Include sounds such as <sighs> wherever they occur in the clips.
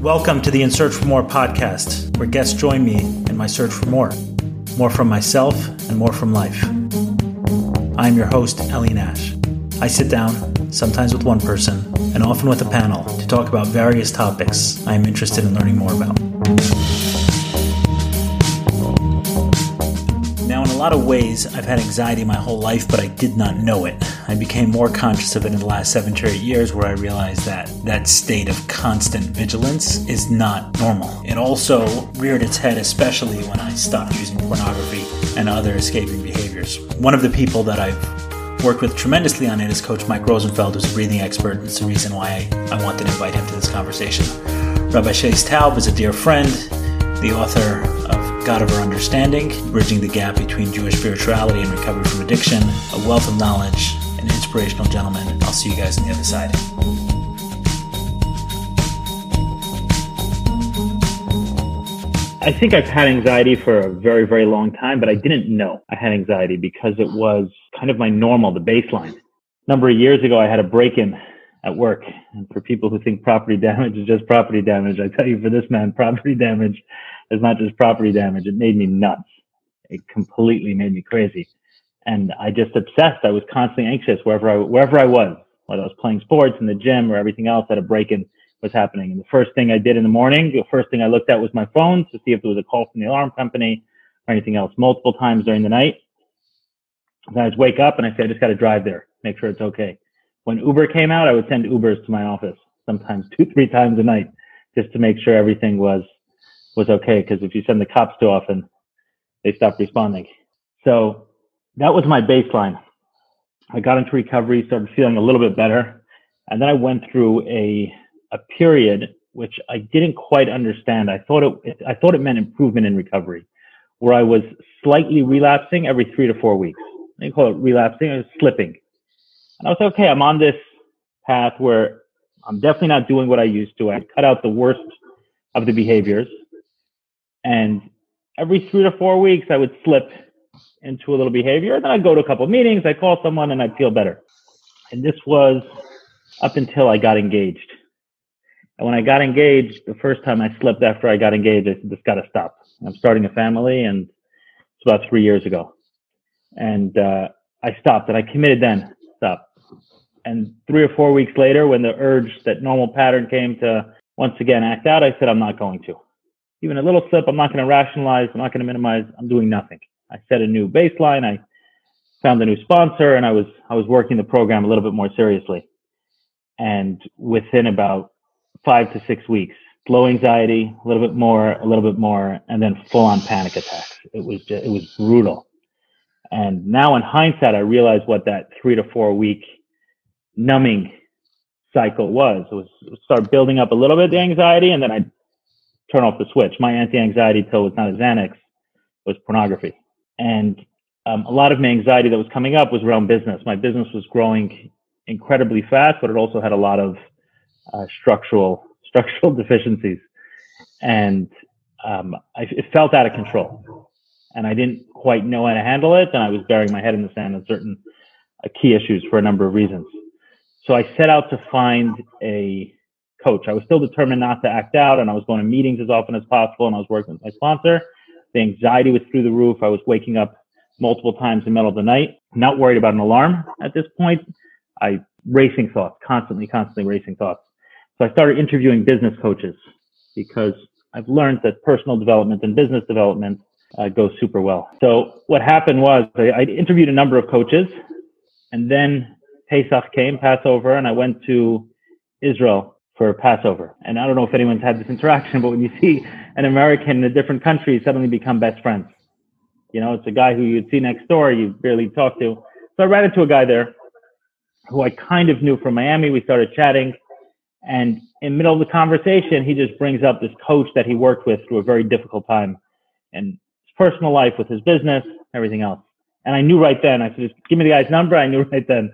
Welcome to the In Search for More podcast, where guests join me in my search for more. More from myself and more from life. I'm your host, Ellie Nash. I sit down, sometimes with one person, and often with a panel, to talk about various topics I am interested in learning more about. Now, in a lot of ways, I've had anxiety my whole life, but I did not know it. I became more conscious of it in the last seven to eight years, where I realized that that state of constant vigilance is not normal. It also reared its head, especially when I stopped using pornography and other escaping behaviors. One of the people that I've worked with tremendously on it is Coach Mike Rosenfeld, who's a breathing expert. It's the reason why I, wanted to invite him to this conversation. Rabbi Shais Taub is a dear friend, the author of God of Our Understanding, Bridging the Gap Between Jewish Spirituality and Recovery from Addiction, a wealth of knowledge, an inspirational gentleman. I'll see you guys on the other side. I think I've had anxiety for a very, very long time, but I didn't know I had anxiety because it was kind of my normal, the baseline. A number of years ago, I had a break in at work. And for people who think property damage is just property damage, I tell you, for this man, <laughs> property damage is not just property damage. It made me nuts. It completely made me crazy. And I just obsessed. I was constantly anxious wherever I, wherever I was, whether I was playing sports in the gym or everything else that a break in was happening. And the first thing I did in the morning, the first thing I looked at was my phone to see if there was a call from the alarm company or anything else multiple times during the night. Then I'd wake up and I said, I just got to drive there, make sure it's okay. When Uber came out, I would send Ubers to my office sometimes two, three times a night just to make sure everything was, was okay. Cause if you send the cops too often, they stop responding. So that was my baseline. I got into recovery, started feeling a little bit better. And then I went through a a period which I didn't quite understand. I thought it, I thought it meant improvement in recovery, where I was slightly relapsing every three to four weeks. They call it relapsing, was slipping. And I was okay, I'm on this path where I'm definitely not doing what I used to. I cut out the worst of the behaviors. And every three to four weeks, I would slip into a little behavior. Then I'd go to a couple of meetings, I'd call someone, and I'd feel better. And this was up until I got engaged. And when I got engaged, the first time I slipped after I got engaged, I said, this got to stop. I'm starting a family and it's about three years ago. And, uh, I stopped and I committed then, stop. And three or four weeks later, when the urge, that normal pattern came to once again act out, I said, I'm not going to. Even a little slip, I'm not going to rationalize. I'm not going to minimize. I'm doing nothing. I set a new baseline. I found a new sponsor and I was, I was working the program a little bit more seriously. And within about five to six weeks. Low anxiety, a little bit more, a little bit more, and then full on panic attacks. It was just, it was brutal. And now in hindsight, I realize what that three to four week numbing cycle was. It was, it start building up a little bit the anxiety and then I'd turn off the switch. My anti-anxiety pill was not a Xanax, was pornography. And um, a lot of my anxiety that was coming up was around business. My business was growing incredibly fast, but it also had a lot of uh, structural <laughs> structural deficiencies, and um, I, it felt out of control, and I didn't quite know how to handle it, and I was burying my head in the sand on certain uh, key issues for a number of reasons. So I set out to find a coach. I was still determined not to act out, and I was going to meetings as often as possible, and I was working with my sponsor. The anxiety was through the roof. I was waking up multiple times in the middle of the night, not worried about an alarm at this point. I racing thoughts, constantly, constantly racing thoughts. So I started interviewing business coaches because I've learned that personal development and business development uh, go super well. So what happened was I, I, interviewed a number of coaches and then Pesach came, Passover, and I went to Israel for Passover. And I don't know if anyone's had this interaction, but when you see an American in a different country suddenly become best friends, you know, it's a guy who you'd see next door, you barely talk to. So I ran into a guy there who I kind of knew from Miami. We started chatting and in middle of the conversation, he just brings up this coach that he worked with through a very difficult time in his personal life with his business, everything else. And I knew right then, I said, just give me the guy's number. I knew <laughs> right then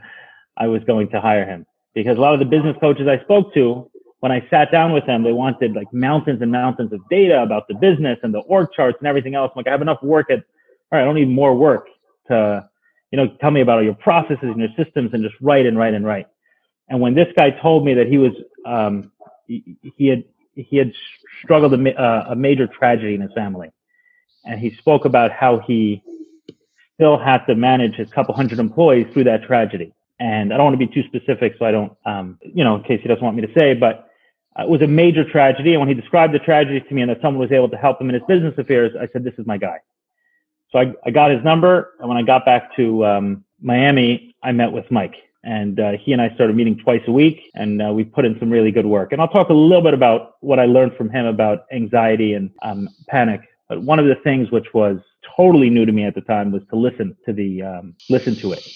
I was going to hire him because a lot of the business coaches I spoke to, when I sat down with them, they wanted like mountains and mountains of data about the business and the org charts and everything else. I'm like, I have enough work at, all right, I don't need more work to, you know, tell me about all your processes and your systems and just write and write and write. And when this guy told me that he was, um, he, he had, he had struggled a, uh, a major tragedy in his family, and he spoke about how he still had to manage his couple hundred employees through that tragedy. And I don't want to be too specific, so I don't, um, you know, in case he doesn't want me to say, but uh, it was a major tragedy. And when he described the tragedy to me and that someone was able to help him in his business affairs, I said, this is my guy. So I, I got his number. And when I got back to um, Miami, I met with Mike. And uh, he and I started meeting twice a week, and uh, we put in some really good work. And I'll talk a little bit about what I learned from him about anxiety and um, panic. But one of the things which was totally new to me at the time was to listen to the um, listen to it.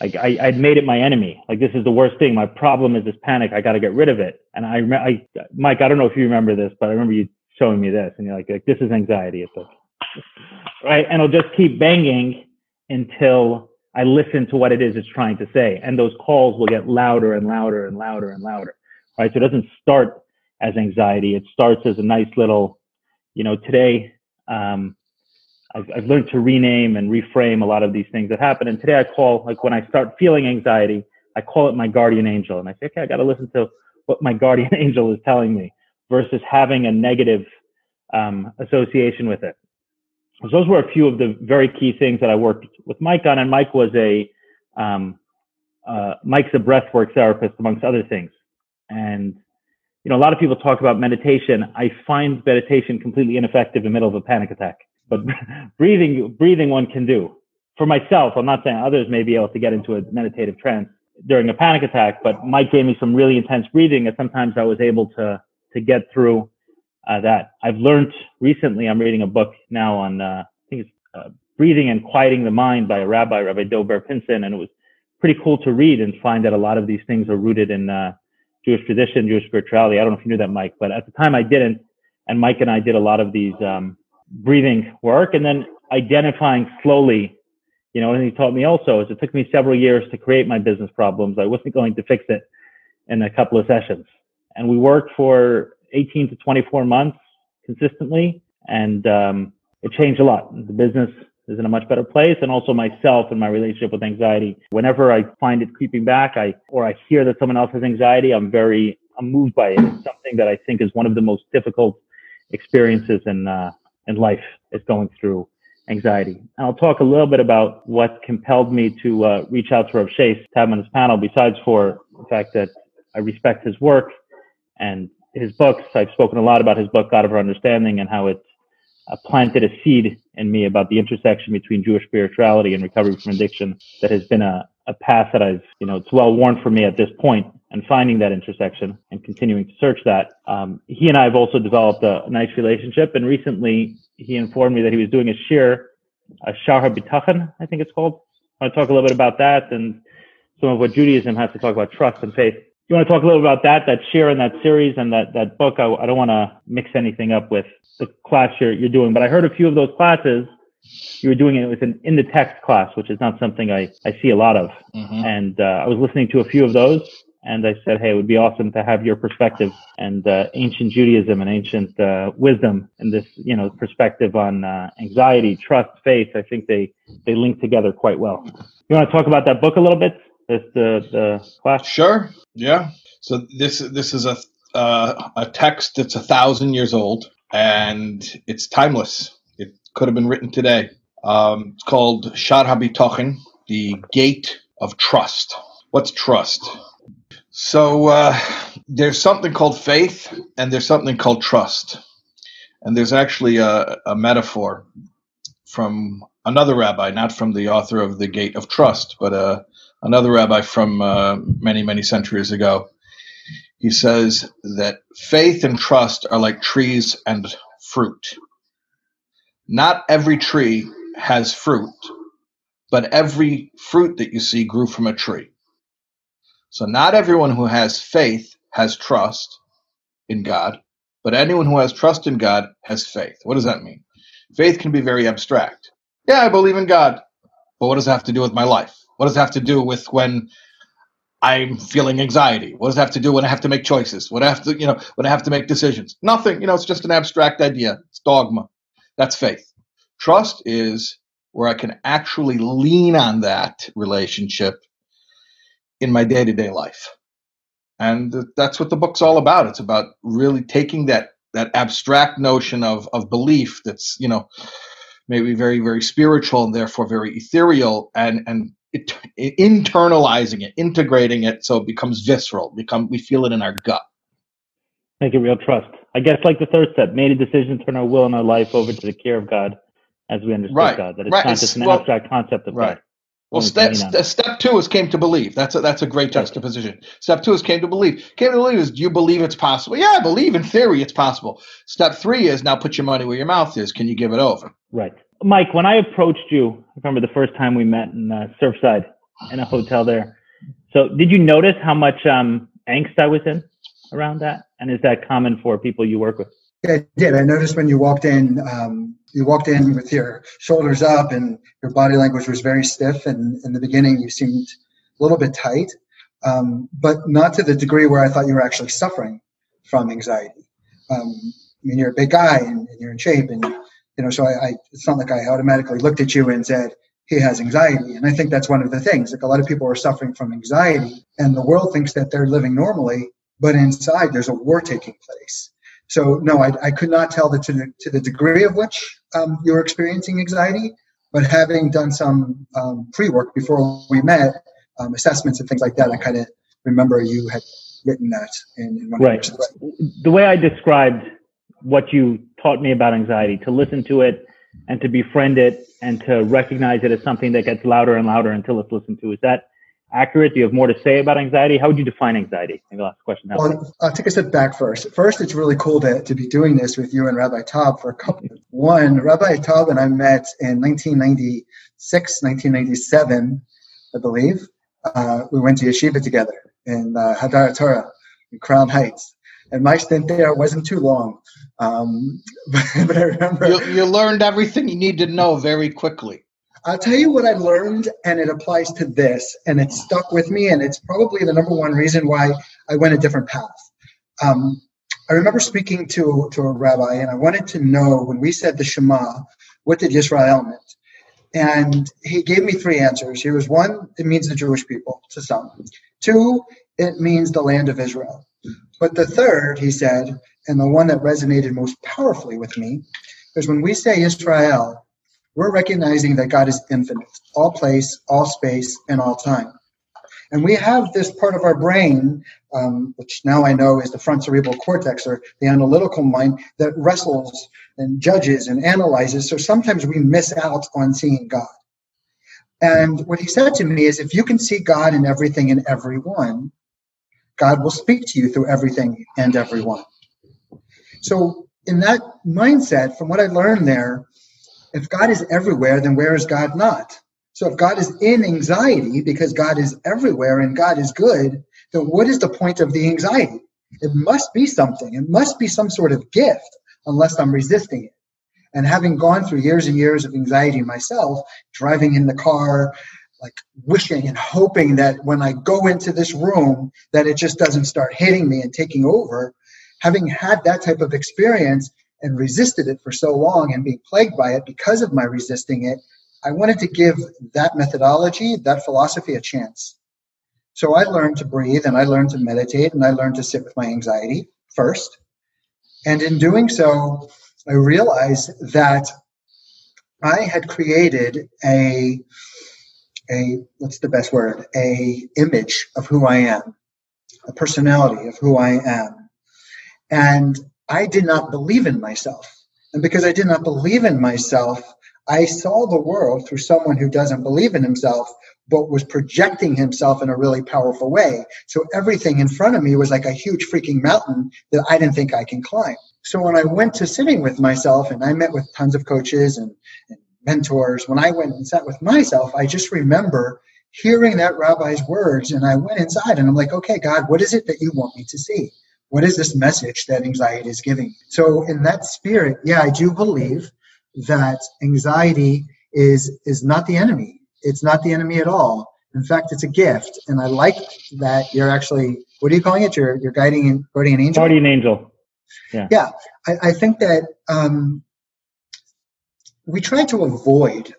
Like I, I'd made it my enemy. Like this is the worst thing. My problem is this panic. I got to get rid of it. And I, I, Mike, I don't know if you remember this, but I remember you showing me this, and you're like, like this is anxiety. It's like, right, and it'll just keep banging until I listen to what it is it's trying to say, and those calls will get louder and louder and louder and louder. Right, so it doesn't start as anxiety. It starts as a nice little, you know, today. Um, I've, I've learned to rename and reframe a lot of these things that happen. And today I call, like when I start feeling anxiety, I call it my guardian angel. And I say, okay, I got to listen to what my <laughs> guardian angel is telling me versus having a negative um, association with it. So those were a few of the very key things that I worked with Mike on. And Mike was a, um, uh, Mike's a breathwork therapist amongst other things. And, you know, a lot of people talk about meditation. I find meditation completely ineffective in the middle of a panic attack but <laughs> breathing, breathing one can do. For myself, I'm not saying others may be able to get into a meditative trance during a panic attack, but Mike gave me some really intense breathing, and sometimes I was able to to get through uh, that. I've learned recently. I'm reading a book now on uh, I think it's uh, breathing and quieting the mind by a rabbi, Rabbi DovBer Pinson, and it was pretty cool to read and find that a lot of these things are rooted in uh, Jewish tradition, Jewish spirituality. I don't know if you knew that, Mike, but at the time I didn't, and Mike and I did a lot of these um, breathing work and then identifying slowly. You know and he taught me also is it took me several years to create my business problems. I wasn't going to fix it in a couple of sessions. And we worked for 18 to 24 months consistently. And um, it changed a lot. The business is in a much better place. And also myself and my relationship with anxiety. Whenever i find it creeping back i or i hear that someone else has anxiety i'm very i'm moved by it. It's something that i think is one of the most difficult experiences in uh, in life is going through anxiety. And I'll talk a little bit about what compelled me to uh, reach out to Rav Shais to have him on this panel, besides for the fact that I respect his work and his books. I've spoken a lot about his book, God of Our Understanding, and how it uh, planted a seed in me about the intersection between Jewish spirituality and recovery from addiction that has been a, a path that I've, you know, it's well worn for me at this point and finding that intersection and continuing to search that. Um, he and I have also developed a, nice relationship. And recently he informed me that he was doing a shiur, a Shar HaBitachon, I think it's called. I want to talk a little bit about that and some of what Judaism has to talk about trust and faith. You want to talk a little bit about that, that shiur and that series and that, that book? I, I don't want to mix anything up with the class you're, you're doing, but I heard a few of those classes you were doing it with an in the text class, which is not something I, I see a lot of. Mm-hmm. And uh, I was listening to a few of those and I said, hey, it would be awesome to have your perspective and uh, ancient Judaism and ancient uh, wisdom and this, you know, perspective on uh, anxiety, trust, faith. I think they they link together quite well. You want to talk about that book a little bit? This the the class. Sure. Yeah. So this this is a uh, a text that's a thousand years old and it's timeless. It could have been written today. Um, it's called Shar HaBitachon, the Gate of Trust. What's trust? So uh, there's something called faith, and there's something called trust, and there's actually a, a metaphor from another rabbi, not from the author of the Gate of Trust, but uh, another rabbi from uh, many many centuries ago. He says that faith and trust are like trees and fruit. Not every tree has fruit, but every fruit that you see grew from a tree. So not everyone who has faith has trust in God, but anyone who has trust in God has faith. What does that mean? Faith can be very abstract. Yeah, I believe in God, but what does it have to do with my life? What does it have to do with when I'm feeling anxiety? What does it have to do when I have to make choices? What I have to, you know, when I have to make decisions? Nothing. You know, it's just an abstract idea. It's dogma. That's faith. Trust is where I can actually lean on that relationship in my day to day life. And that's what the book's all about. It's about really taking that that abstract notion of of belief that's you know maybe very very spiritual and therefore very ethereal and and it, internalizing it, integrating it so it becomes visceral. Become we feel it in our gut. Make it real trust. I guess like the third step, made a decision to turn our will and our life over to the care of God as we understand right. God. That it's right. not just an well, abstract concept of right. God. Well, step, step two is came to believe. That's a, that's a great juxtaposition. Step two is came to believe. Came to believe is do you believe it's possible? Yeah, I believe in theory it's possible. Step three is now put your money where your mouth is. Can you give it over? Right. Mike, when I approached you, I remember the first time we met in uh, Surfside in a hotel there. So did you notice how much um, angst I was in around that? And is that common for people you work with? Yeah, I did. I noticed when you walked in, um, you walked in with your shoulders up and your body language was very stiff. And in the beginning, you seemed a little bit tight, um, but not to the degree where I thought you were actually suffering from anxiety. Um, I mean, you're a big guy and, and, you're in shape, and you know, so I, I, it's not like I automatically looked at you and said he has anxiety. And I think that's one of the things. Like a lot of people are suffering from anxiety, and the world thinks that they're living normally, but inside there's a war taking place. So no, I, I could not tell the, to, the, to the degree of which um, you're experiencing anxiety, but having done some um, pre-work before we met, um, assessments and things like that, I kind of remember you had written that in, in one right. The way I described what you taught me about anxiety, to listen to it and to befriend it and to recognize it as something that gets louder and louder until it's listened to. Is that accurate? Do you have more to say about anxiety? How would you define anxiety? Maybe last question. Well, I'll take a step back first. First, it's really cool to, to be doing this with you and Rabbi Taub for a couple. <laughs> One, Rabbi Taub and I met in 1996, 1997, I believe. Uh, we went to yeshiva together in uh, Hadar Torah in Crown Heights. And my stint there wasn't too long. Um, but, <laughs> but, I remember. You, you learned everything you need to know very quickly. I'll tell you what I learned, and it applies to this, and it stuck with me, and it's probably the number one reason why I went a different path. Um, I remember speaking to, to a rabbi, and I wanted to know when we said the Shema, what did Yisrael mean? And he gave me three answers. Here was one, it means the Jewish people to some. Two, it means the land of Israel. But the third, he said, and the one that resonated most powerfully with me, is when we say Israel, we're recognizing that God is infinite, all place, all space, and all time. And we have this part of our brain, um, which now I know is the front cerebral cortex or the analytical mind, that wrestles and judges and analyzes. So sometimes we miss out on seeing God. And what he said to me is if you can see God in everything and everyone, God will speak to you through everything and everyone. So, in that mindset, from what I learned there, if God is everywhere, then where is God not? So, if God is in anxiety because God is everywhere and God is good, then what is the point of the anxiety? It must be something. It must be some sort of gift, unless I'm resisting it. And having gone through years and years of anxiety myself, driving in the car, like wishing and hoping that when I go into this room that it just doesn't start hitting me and taking over. Having had that type of experience and resisted it for so long and being plagued by it because of my resisting it, I wanted to give that methodology, that philosophy a chance. So I learned to breathe and I learned to meditate and I learned to sit with my anxiety first. And in doing so, I realized that I had created a a what's the best word a image of who i am a personality of who i am and i did not believe in myself. And because i did not believe in myself i saw the world through someone who doesn't believe in himself but was projecting himself in a really powerful way. So everything in front of me was like a huge freaking mountain that i didn't think i can climb. So when i went to sitting with myself and i met with tons of coaches and, and mentors, when I went and sat with myself, I just remember hearing that rabbi's words and I went inside and I'm like, okay, God, what is it that you want me to see? What is this message that anxiety is giving? So in that spirit, yeah, I do believe that anxiety is is not the enemy. It's not the enemy at all. In fact, it's a gift. And I like that you're actually what are you calling it? You're you're guiding guardian angel. Guardian angel. Yeah. Yeah. I, I think that um, we try to avoid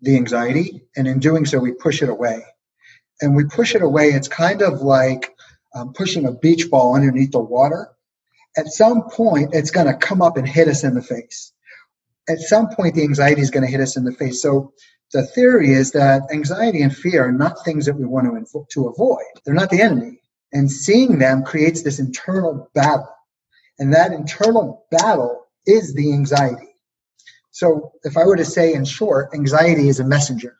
the anxiety, and in doing so, we push it away. And we push it away. It's kind of like um, pushing a beach ball underneath the water. At some point, it's going to come up and hit us in the face. At some point, the anxiety is going to hit us in the face. So the theory is that anxiety and fear are not things that we want to, to avoid. They're not the enemy. And seeing them creates this internal battle. And that internal battle is the anxiety. So if I were to say in short, anxiety is a messenger.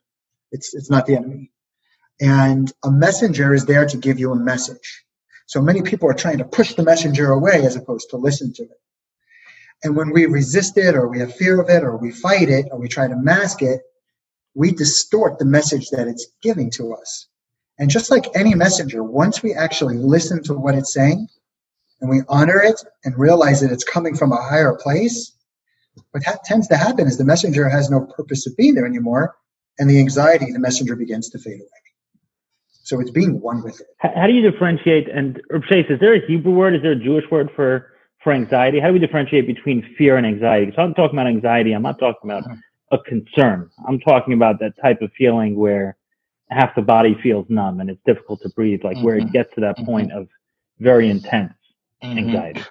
It's, it's not the enemy. And a messenger is there to give you a message. So many people are trying to push the messenger away as opposed to listen to it. And when we resist it or we have fear of it or we fight it or we try to mask it, we distort the message that it's giving to us. And just like any messenger, once we actually listen to what it's saying and we honor it and realize that it's coming from a higher place, what ha- tends to happen is the messenger has no purpose of being there anymore, and the anxiety, the messenger begins to fade away. So it's being one with it. How, do you differentiate? And Shais, is there a Hebrew word? Is there a Jewish word for for anxiety? How do we differentiate between fear and anxiety? Because I'm talking about anxiety. I'm not talking about a concern. I'm talking about that type of feeling where half the body feels numb and it's difficult to breathe, like mm-hmm. where it mm-hmm. gets to that mm-hmm. point of very intense mm-hmm. anxiety.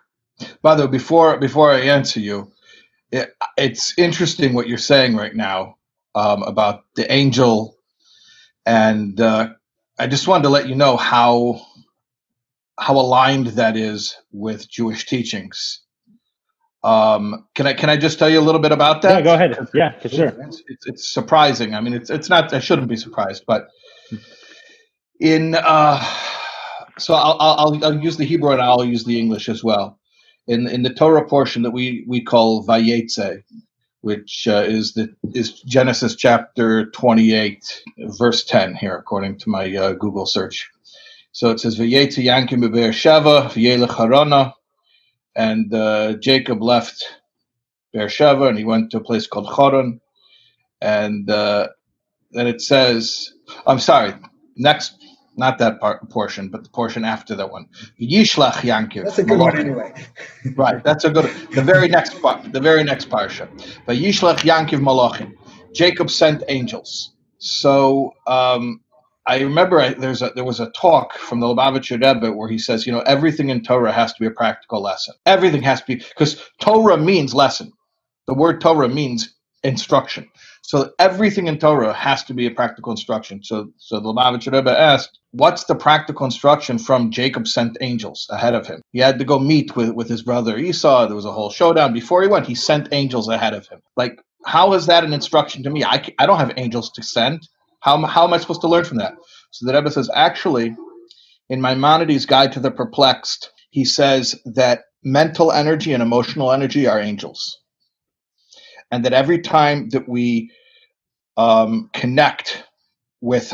By the way, before before I answer you, it, it's interesting what you're saying right now um, about the angel, and uh, I just wanted to let you know how how aligned that is with Jewish teachings. Um, can I can I just tell you a little bit about that? Yeah, go ahead. Yeah, for sure. It's, it's, it's surprising. I mean, it's it's not. I shouldn't be surprised, but in uh, so I'll, I'll I'll use the Hebrew and I'll use the English as well. In in the Torah portion that we we call Vayetze, which uh, is the is Genesis chapter 28, verse 10 here, according to my uh, Google search. So it says, "V'yetze Yankim Sheva v'yelech Harana," and uh, Jacob left Beersheba and he went to a place called Choron. And uh, then it says, I'm sorry, next not that part, portion, but the portion after that one. Yishlach Yankiv. That's a good one anyway. <laughs> right, that's a good. The very next part, the very next parsha. But Yishlach Yankiv Malachim. Jacob sent angels. So um, I remember I, there's a, there was a talk from the Lubavitcher Rebbe where he says, you know, everything in Torah has to be a practical lesson. Everything has to be because Torah means lesson. The word Torah means instruction. So everything in Torah has to be a practical instruction. So, so the Lubavitcher Rebbe asked, what's the practical instruction from Jacob sent angels ahead of him? He had to go meet with, with his brother Esau. There was a whole showdown. Before he went, he sent angels ahead of him. Like, how is that an instruction to me? I, I don't have angels to send. How, how am I supposed to learn from that? So the Rebbe says, actually, in Maimonides' Guide to the Perplexed, he says that mental energy and emotional energy are angels and that every time that we um, connect with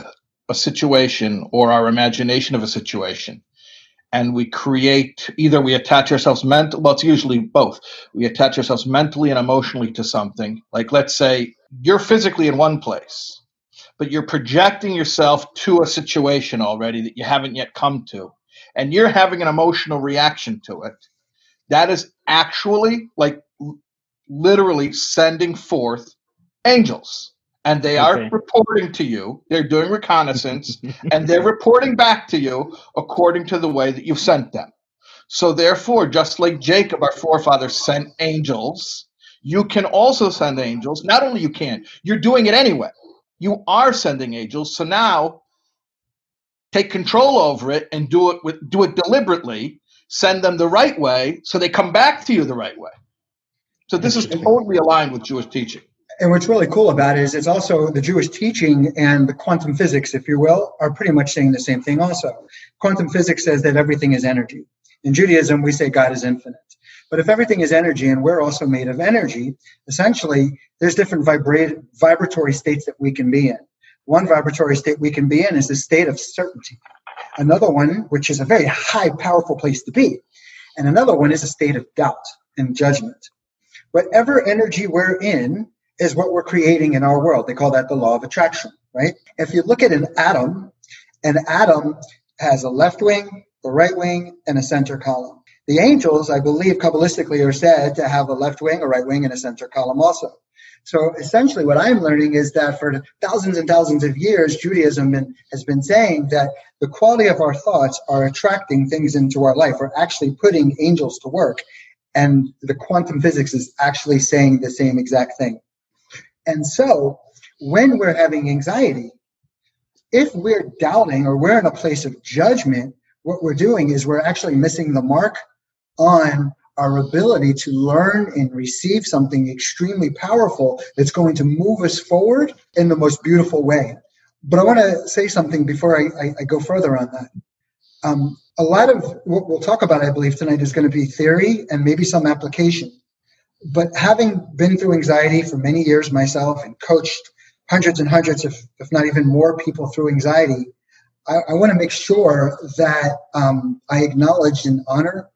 a situation or our imagination of a situation and we create either we attach ourselves mentally well it's usually both. We attach ourselves mentally and emotionally to something. Like let's say you're physically in one place but you're projecting yourself to a situation already that you haven't yet come to and you're having an emotional reaction to it. That is actually like literally sending forth angels. And they okay. are reporting to you. They're doing reconnaissance <laughs> and they're reporting back to you according to the way that you've sent them. So, therefore, just like Jacob, our forefather, sent angels, you can also send angels. Not only you can, you're doing it anyway. You are sending angels. So now take control over it and do it with do it deliberately. Send them the right way so they come back to you the right way. So this is totally aligned with Jewish teaching. And what's really cool about it is it's also the Jewish teaching and the quantum physics, if you will, are pretty much saying the same thing also. Quantum physics says that everything is energy. In Judaism, we say God is infinite. But if everything is energy and we're also made of energy, essentially there's different vibrate, vibratory states that we can be in. One vibratory state we can be in is the state of certainty. Another one, which is a very high, powerful place to be. And another one is a state of doubt and judgment whatever energy we're in is what we're creating in our world. They call that the law of attraction, right? If you look at an atom, an atom has a left wing, a right wing, and a center column. The angels, I believe, Kabbalistically are said to have a left wing, a right wing, and a center column also. So essentially, what I'm learning is that for thousands and thousands of years, Judaism has been saying that the quality of our thoughts are attracting things into our life. We're actually putting angels to work. And the quantum physics is actually saying the same exact thing. And so, when we're having anxiety, if we're doubting or we're in a place of judgment, what we're doing is we're actually missing the mark on our ability to learn and receive something extremely powerful that's going to move us forward in the most beautiful way. But I want to say something before I, I, I go further on that. Um, a lot of what we'll talk about, I believe, tonight is going to be theory and maybe some application. But having been through anxiety for many years myself and coached hundreds and hundreds, if, if not even more people through anxiety, I, I want to make sure that um, I acknowledge and honor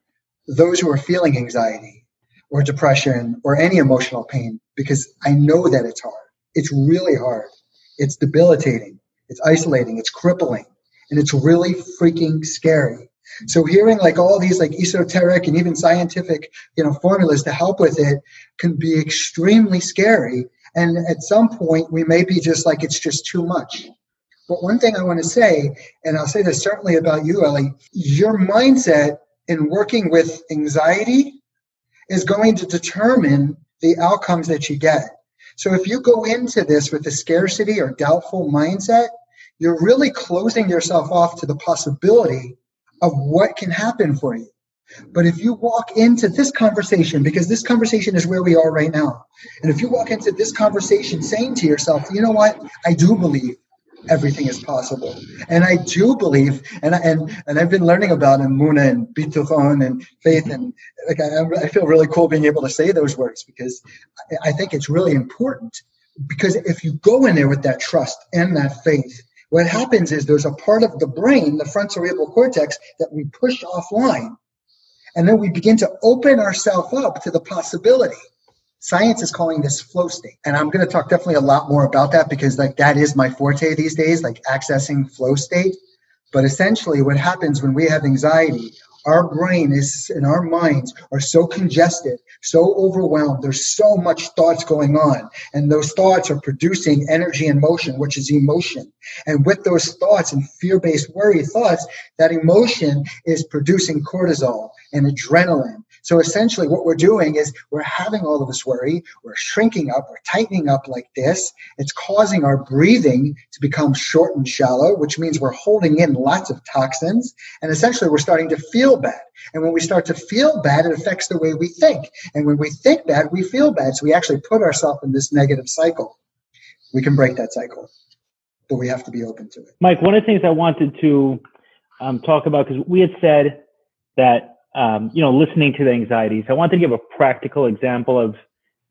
those who are feeling anxiety or depression or any emotional pain because I know that it's hard. It's really hard. It's debilitating. It's isolating. It's crippling. And it's really freaking scary. So hearing like all these like esoteric and even scientific, you know, formulas to help with it can be extremely scary. And at some point we may be just like it's just too much. But one thing I want to say, and I'll say this certainly about you, Ellie, your mindset in working with anxiety is going to determine the outcomes that you get. So if you go into this with a scarcity or doubtful mindset, you're really closing yourself off to the possibility of what can happen for you. But if you walk into this conversation, because this conversation is where we are right now, and if you walk into this conversation saying to yourself, you know what, I do believe everything is possible. And I do believe, and and and I've been learning about Emunah and Bituchon and faith, and like I, I, feel really cool being able to say those words because I, I think it's really important. Because if you go in there with that trust and that faith, what happens is there's a part of the brain, the frontocerebral cortex, that we push offline, and then we begin to open ourselves up to the possibility Science is calling this flow state. And I'm going to talk definitely a lot more about that because like that is my forte these days, like accessing flow state. But essentially what happens when we have anxiety, our brain is and our minds are so congested, so overwhelmed. There's so much thoughts going on. And those thoughts are producing energy and motion, which is emotion. And with those thoughts and fear-based worry thoughts, that emotion is producing cortisol and adrenaline so essentially, what we're doing is we're having all of this worry, we're shrinking up, we're tightening up like this. It's causing our breathing to become short and shallow, which means we're holding in lots of toxins. And essentially, we're starting to feel bad. And when we start to feel bad, it affects the way we think. And when we think bad, we feel bad. So we actually put ourselves in this negative cycle. We can break that cycle, but we have to be open to it. Mike, one of the things I wanted to um, talk about, because we had said that um, you know, listening to the anxieties. I want to give a practical example of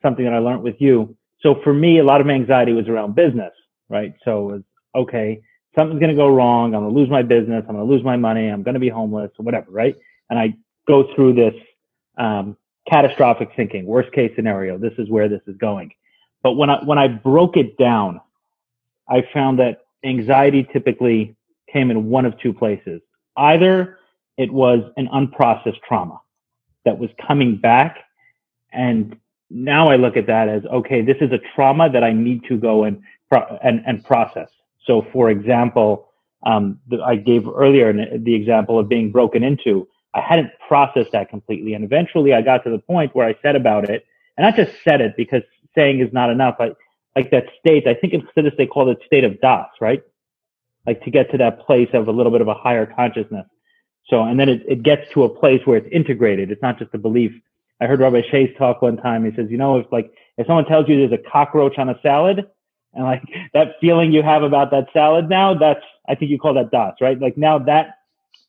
something that I learned with you. So for me, a lot of my anxiety was around business, right? So it was, okay, something's going to go wrong. I'm going to lose my business. I'm going to lose my money. I'm going to be homeless or whatever, right? And I go through this, um, catastrophic thinking, worst case scenario. This is where this is going. But when I, when I broke it down, I found that anxiety typically came in one of two places. Either it was an unprocessed trauma that was coming back. And now I look at that as, okay, this is a trauma that I need to go and, and, and process. So for example, um, I gave earlier the example of being broken into. I hadn't processed that completely. And eventually I got to the point where I said about it, and I just said it because saying is not enough. I, like that state, I think instead of they call it state of das, right? Like to get to that place of a little bit of a higher consciousness. So, and then it, it gets to a place where it's integrated. It's not just a belief. I heard Rabbi Shais talk one time. He says, you know, if like, if someone tells you there's a cockroach on a salad and like <laughs> that feeling you have about that salad now, that's, I think you call that dots, right? Like now that,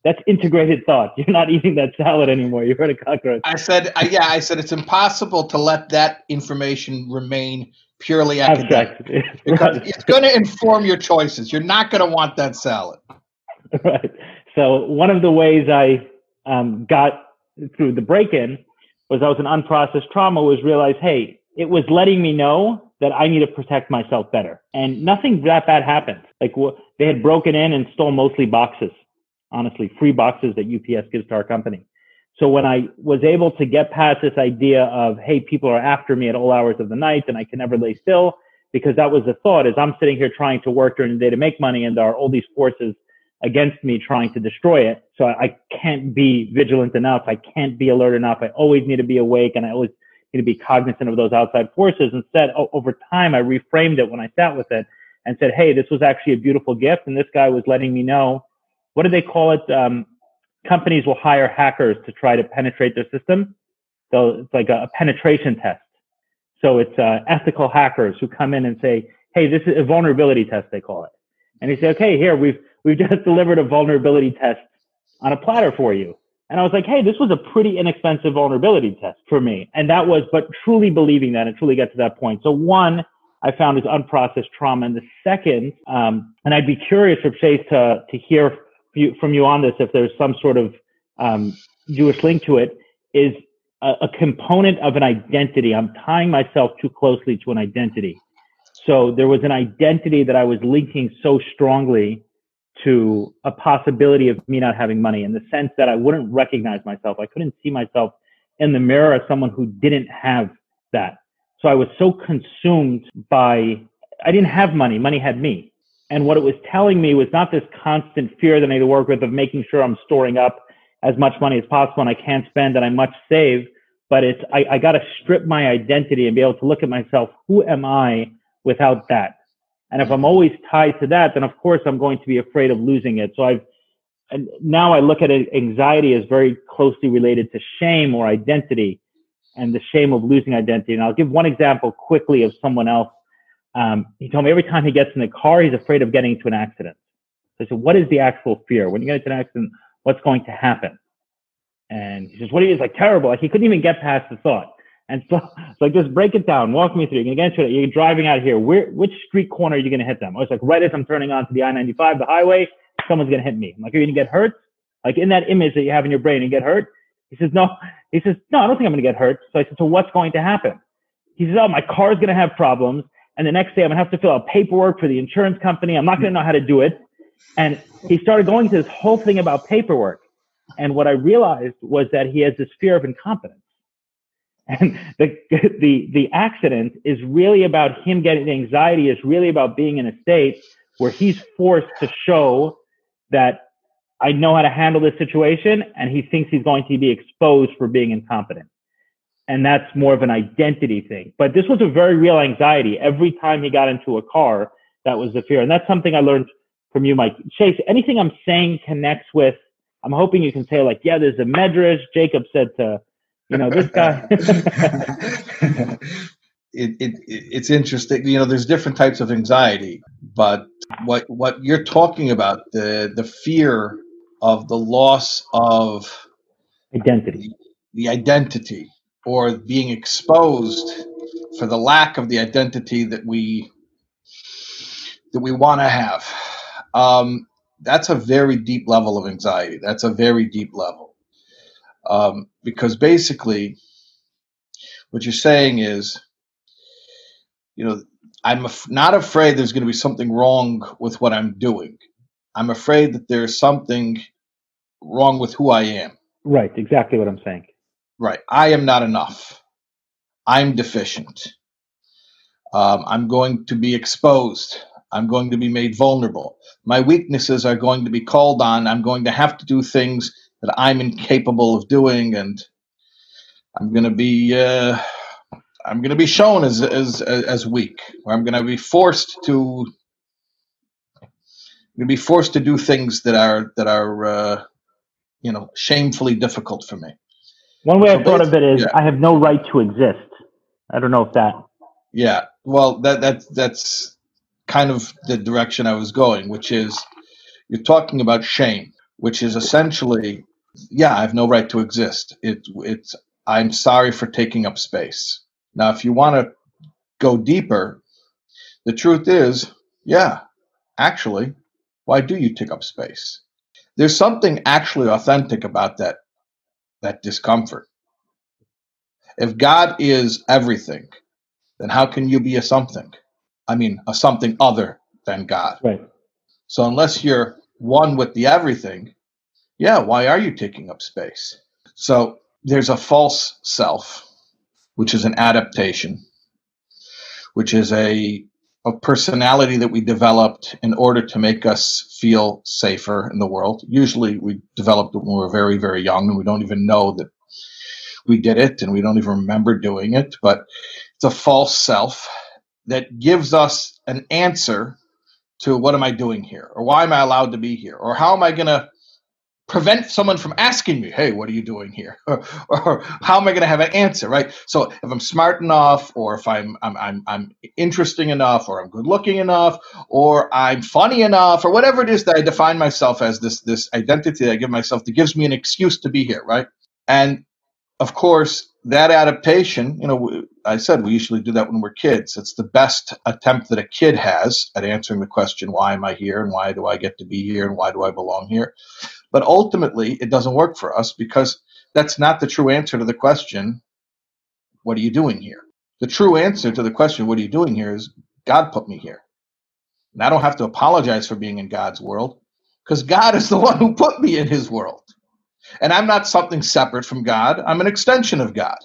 that's integrated thought. <laughs> You're not eating that salad anymore. You heard a cockroach. I said, yeah, I said it's impossible to let that information remain purely academic <laughs> because it's going to inform your choices. You're not going to want that salad. Right. So one of the ways I um, got through the break-in was I was an unprocessed trauma was realize, hey, it was letting me know that I need to protect myself better. And nothing that bad happened. Like they had broken in and stole mostly boxes, honestly, free boxes that UPS gives to our company. So when I was able to get past this idea of, hey, people are after me at all hours of the night and I can never lay still, because that was the thought is I'm sitting here trying to work during the day to make money and there are all these forces against me trying to destroy it. So I can't be vigilant enough. I can't be alert enough. I always need to be awake and I always need to be cognizant of those outside forces. Instead, over time, I reframed it when I sat with it and said, Hey, this was actually a beautiful gift. And this guy was letting me know, what do they call it? Um, companies will hire hackers to try to penetrate their system. So it's like a, a penetration test. So it's uh, ethical hackers who come in and say, "Hey, this is a vulnerability test," they call it. And he said, "Okay, here we've we've just <laughs> delivered a vulnerability test on a platter for you." And I was like, "Hey, this was a pretty inexpensive vulnerability test for me." And that was, but truly believing that and truly get to that point. So one, I found is unprocessed trauma, and the second, um, and I'd be curious for Shais to to hear from you on this if there's some sort of um, Jewish link to it, is a, a component of an identity. I'm tying myself too closely to an identity. So there was an identity that I was linking so strongly to a possibility of me not having money in the sense that I wouldn't recognize myself. I couldn't see myself in the mirror as someone who didn't have that. So I was so consumed by, I didn't have money. Money had me. And what it was telling me was not this constant fear that I need to work with of making sure I'm storing up as much money as possible and I can't spend and I must save, but it's, I, I got to strip my identity and be able to look at myself. Who am I without that? And if I'm always tied to that, then of course I'm going to be afraid of losing it. So I've, and now I look at anxiety as very closely related to shame or identity and the shame of losing identity. And I'll give one example quickly of someone else um, he told me every time he gets in the car, he's afraid of getting into an accident. So I said, what is the actual fear? When you get into an accident, what's going to happen? And he says, what is like terrible? Like he couldn't even get past the thought. And so <laughs> it's like, just break it down. Walk me through. You're to get into it. You're driving out here. Where, which street corner are you going to hit them? Oh, I was like, right as I'm turning onto the I-95, the highway, someone's going to hit me. I'm like, are you going to get hurt? Like in that image that you have in your brain, you get hurt? He says, no. He says, no, I don't think I'm going to get hurt. So I said, so what's going to happen? He says, oh, my car's going to have problems. And the next day I'm gonna have to fill out paperwork for the insurance company. I'm not gonna know how to do it. And he started going to this whole thing about paperwork. And what I realized was that he has this fear of incompetence. And the, the, the accident is really about him getting anxiety is really about being in a state where he's forced to show that I know how to handle this situation. And he thinks he's going to be exposed for being incompetent and that's more of an identity thing. But this was a very real anxiety. Every time he got into a car, that was the fear. And that's something I learned from you, Mike. Shais, anything I'm saying connects with, I'm hoping you can say like, yeah, there's a medrash. Jacob said to, you know, this guy. <laughs> it, it, it's interesting. You know, there's different types of anxiety, but what, what you're talking about, the, the fear of the loss of identity, the, the identity or being exposed for the lack of the identity that we that we want to have. Um, that's a very deep level of anxiety. That's a very deep level um, because basically, what you're saying is, you know, I'm af- not afraid there's going to be something wrong with what I'm doing. I'm afraid that there's something wrong with who I am. Right, exactly what I'm saying. Right. I am not enough. I'm deficient. Um, I'm going to be exposed. I'm going to be made vulnerable. My weaknesses are going to be called on. I'm going to have to do things that I'm incapable of doing, and I'm going to be uh, I'm going to be shown as as as weak. Or I'm going to be forced to I'm going to be forced to do things that are that are uh, you know shamefully difficult for me. One way so I thought of it is yeah. I have no right to exist. I don't know if that. Yeah, well, that that that's kind of the direction I was going, which is you're talking about shame, which is essentially, yeah, I have no right to exist. It it's I'm sorry for taking up space. Now, if you want to go deeper, the truth is, yeah, actually, why do you take up space? There's something actually authentic about that that discomfort. If God is everything, then how can you be a something? I mean, a something other than God. Right. So unless you're one with the everything, yeah, why are you taking up space? So there's a false self, which is an adaptation, which is a a personality that we developed in order to make us feel safer in the world. Usually we developed it when we were very, very young and we don't even know that we did it and we don't even remember doing it, but it's a false self that gives us an answer to what am I doing here or why am I allowed to be here or how am I going to prevent someone from asking me, "Hey, what are you doing here?" or, <laughs> or how am I going to have an answer, right? So if I'm smart enough, or if I'm I'm I'm, I'm interesting enough, or I'm good looking enough, or I'm funny enough, or whatever it is that I define myself as this this identity that I give myself that gives me an excuse to be here, right? And of course, that adaptation, you know, I said we usually do that when we're kids. It's the best attempt that a kid has at answering the question, why am I here and why do I get to be here and why do I belong here? But ultimately, it doesn't work for us because that's not the true answer to the question, what are you doing here? The true answer to the question, what are you doing here, is God put me here. And I don't have to apologize for being in God's world because God is the one who put me in his world. And I'm not something separate from God, I'm an extension of God.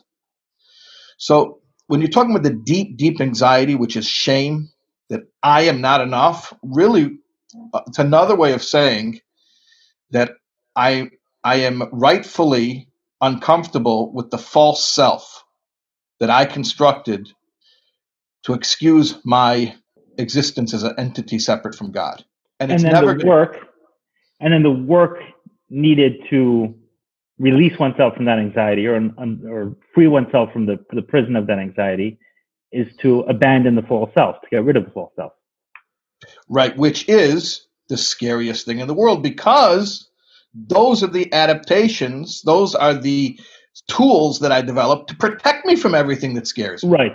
So when you're talking about the deep, deep anxiety, which is shame that I am not enough, really, uh, it's another way of saying that I I am rightfully uncomfortable with the false self that I constructed to excuse my existence as an entity separate from God. And, and then the work, and then the work needed to release oneself from that anxiety or um, or free oneself from the the prison of that anxiety is to abandon the false self, to get rid of the false self. Right, which is the scariest thing in the world because those are the adaptations, those are the tools that I developed to protect me from everything that scares me. Right.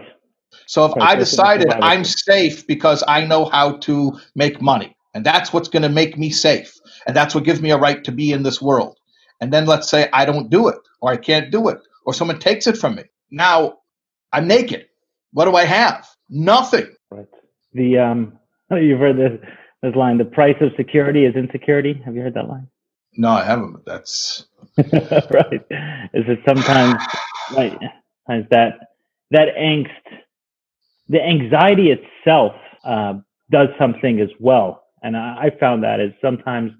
So if right. I decided I'm safe because I know how to make money, and that's what's going to make me safe, and that's what gives me a right to be in this world. And then let's say I don't do it, or I can't do it, or someone takes it from me. Now I'm naked. What do I have? Nothing. Right. The um, <laughs> you've heard this this line: "The price of security is insecurity." Have you heard that line? No, I haven't. But that's <laughs> right. Is it sometimes right? Sometimes that that angst, the anxiety itself uh, does something as well, and I, I found that is sometimes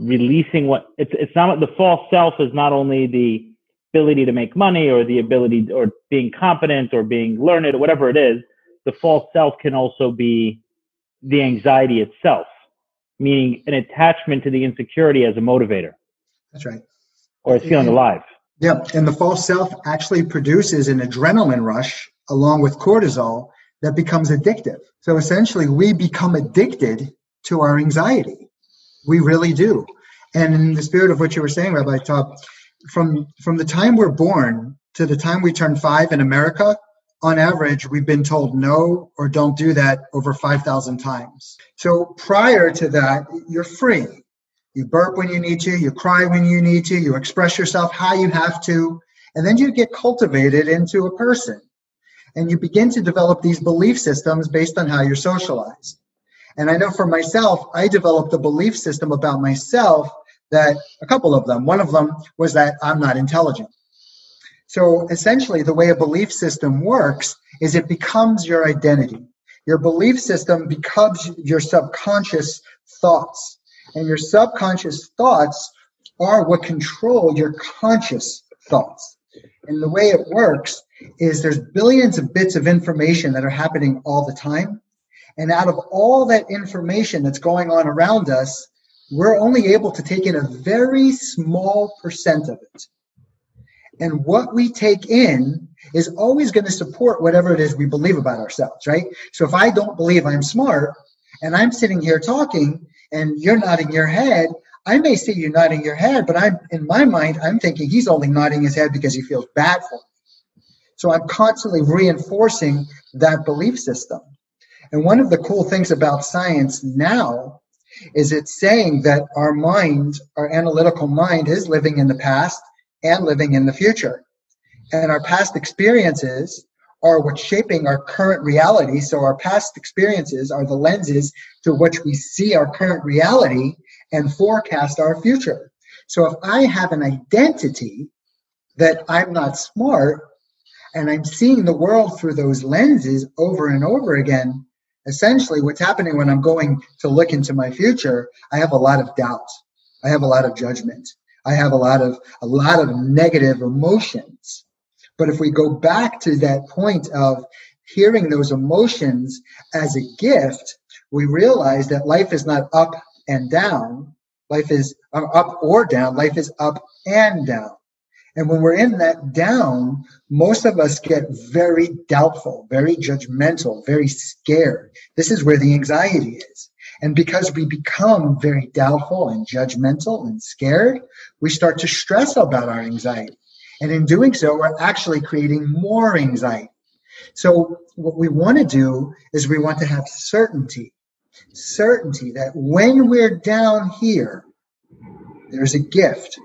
releasing what it's it's not the false self is not only the ability to make money or the ability or being competent or being learned or whatever it is the false self can also be the anxiety itself meaning an attachment to the insecurity as a motivator. That's right. Or it's feeling alive. yeah and the false self actually produces an adrenaline rush along with cortisol that becomes addictive. So essentially we become addicted to our anxiety. We really do. And in the spirit of what you were saying, Rabbi Taub, from from the time we're born to the time we turn five in America, on average, we've been told no or don't do that over 5,000 times. So prior to that, you're free. You burp when you need to, you cry when you need to, you express yourself how you have to, and then you get cultivated into a person. And you begin to develop these belief systems based on how you're socialized. And I know for myself, I developed a belief system about myself that a couple of them, one of them was that I'm not intelligent. So essentially, the way a belief system works is it becomes your identity. Your belief system becomes your subconscious thoughts. And your subconscious thoughts are what control your conscious thoughts. And the way it works is there's billions of bits of information that are happening all the time. And out of all that information that's going on around us, we're only able to take in a very small percent of it. And what we take in is always going to support whatever it is we believe about ourselves, right? So if I don't believe I'm smart and I'm sitting here talking and you're nodding your head, I may see you nodding your head, but I'm in my mind, I'm thinking he's only nodding his head because he feels bad for me. So I'm constantly reinforcing that belief system. And one of the cool things about science now is it's saying that our mind, our analytical mind, is living in the past and living in the future. And our past experiences are what's shaping our current reality. So our past experiences are the lenses through which we see our current reality and forecast our future. So if I have an identity that I'm not smart and I'm seeing the world through those lenses over and over again, essentially what's happening when I'm going to look into my future, I have a lot of doubt. I have a lot of judgment. I have a lot of a lot of negative emotions. But if we go back to that point of hearing those emotions as a gift, we realize that life is not up and down. Life is uh, up or down. Life is up and down. And when we're in that down, most of us get very doubtful, very judgmental, very scared. This is where the anxiety is. And because we become very doubtful and judgmental and scared, we start to stress about our anxiety. And in doing so, we're actually creating more anxiety. So what we want to do is we want to have certainty, certainty that when we're down here, there's a gift.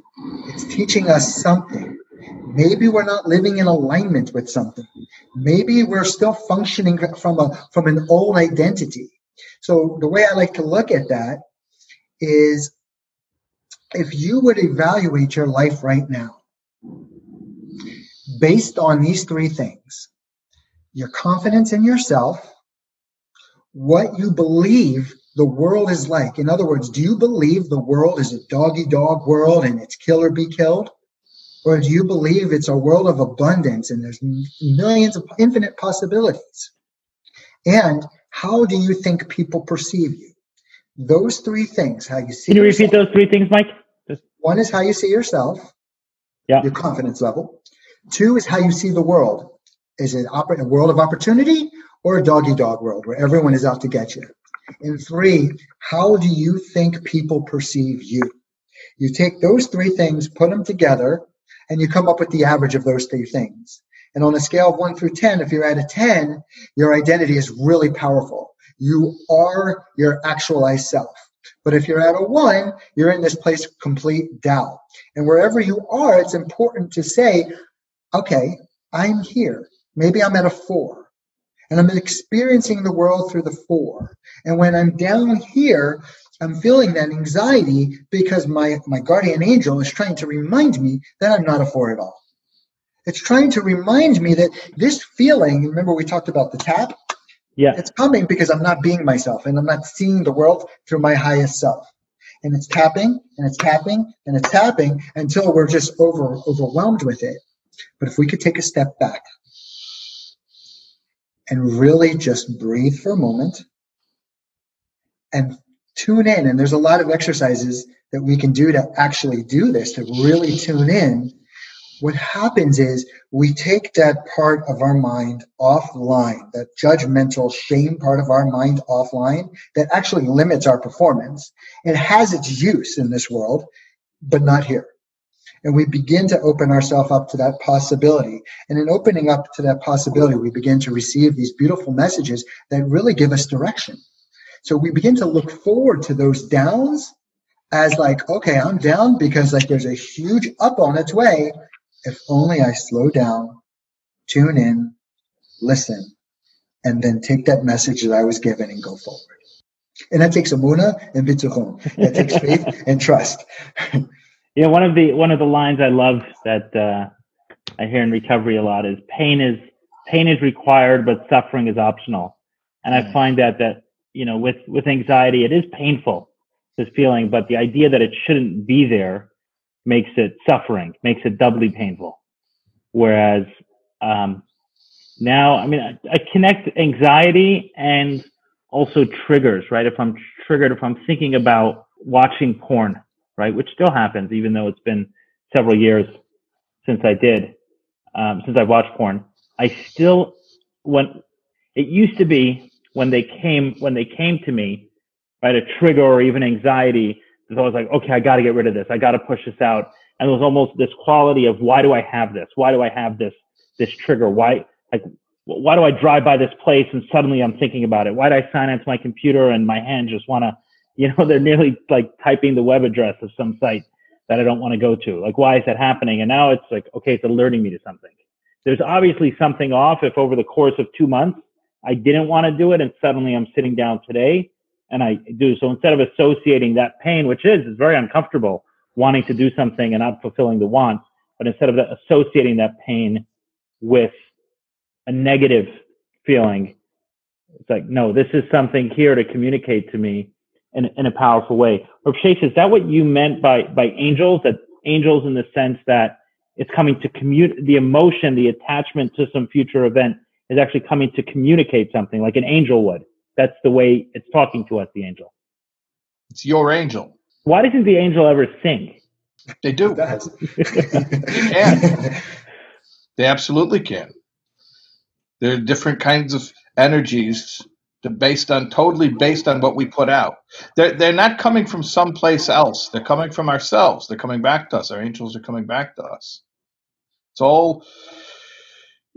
It's teaching us something. Maybe we're not living in alignment with something. Maybe we're still functioning from a from an old identity. So the way I like to look at that is if you would evaluate your life right now based on these three things your confidence in yourself, what you believe the world is like. In other words, do you believe the world is a doggy dog world and it's kill or be killed? Or do you believe it's a world of abundance and there's millions of infinite possibilities? And how do you think people perceive you? Those three things, how you see Can you repeat those three things, Mike? Just... One is how you see yourself, yeah. your confidence level. Two is how you see the world. Is it a world of opportunity or a doggy dog world where everyone is out to get you? And three, how do you think people perceive you? You take those three things, put them together, and you come up with the average of those three things. And on a scale of one through 10, if you're at a 10, your identity is really powerful. You are your actualized self. But if you're at a one, you're in this place of complete doubt. And wherever you are, it's important to say, okay, I'm here. Maybe I'm at a four and I'm experiencing the world through the four. And when I'm down here, I'm feeling that anxiety because my, my guardian angel is trying to remind me that I'm not a four at all. It's trying to remind me that this feeling, remember we talked about the tap? Yeah. It's coming because I'm not being myself and I'm not seeing the world through my highest self. And it's tapping and it's tapping and it's tapping until we're just over overwhelmed with it. But if we could take a step back and really just breathe for a moment and tune in. And there's a lot of exercises that we can do to actually do this, to really tune in. What happens is we take that part of our mind offline, that judgmental shame part of our mind offline that actually limits our performance. It has its use in this world, but not here and we begin to open ourselves up to that possibility. And in opening up to that possibility, we begin to receive these beautiful messages that really give us direction. So we begin to look forward to those downs as like, okay, I'm down because like there's a huge up on its way. If only I slow down, tune in, listen, and then take that message that I was given and go forward. And that takes emunah and bitachon. That takes <laughs> faith and trust. You know, one of the one of the lines I love that uh, I hear in recovery a lot is pain is pain is required, but suffering is optional. And I mm. find that that you know with with anxiety, it is painful this feeling, but the idea that it shouldn't be there makes it suffering, makes it doubly painful. Whereas um, now, I mean, I, I connect anxiety and also triggers, right? If I'm triggered, if I'm thinking about watching porn, right? Which still happens, even though it's been several years since I did, um, since I watched porn. I still, when it used to be when they came, when they came to me, right, a trigger or even anxiety, it was always like, okay, I got to get rid of this. I got to push this out. And it was almost this quality of why do I have this? Why do I have this, this trigger? Why, like, why do I drive by this place and suddenly I'm thinking about it? Why do I sign into my computer and my hand just want to <laughs> you know, they're nearly like typing the web address of some site that I don't want to go to. Like, why is that happening? And now it's like, okay, it's alerting me to something. There's obviously something off if over the course of two months I didn't want to do it and suddenly I'm sitting down today and I do. So instead of associating that pain, which is, is very uncomfortable, wanting to do something and not fulfilling the want, but instead of the, associating that pain with a negative feeling, it's like, no, this is something here to communicate to me in, in a powerful way. Or Shais, is that what you meant by, by angels? That angels in the sense that it's coming to commute the emotion, the attachment to some future event is actually coming to communicate something like an angel would. That's the way it's talking to us, the angel. It's your angel. Why doesn't the angel ever sing? They do. <laughs> they can. They absolutely can. There are different kinds of energies based on totally based on what we put out. They're they're not coming from someplace else. They're coming from ourselves. They're coming back to us. Our angels are coming back to us. It's all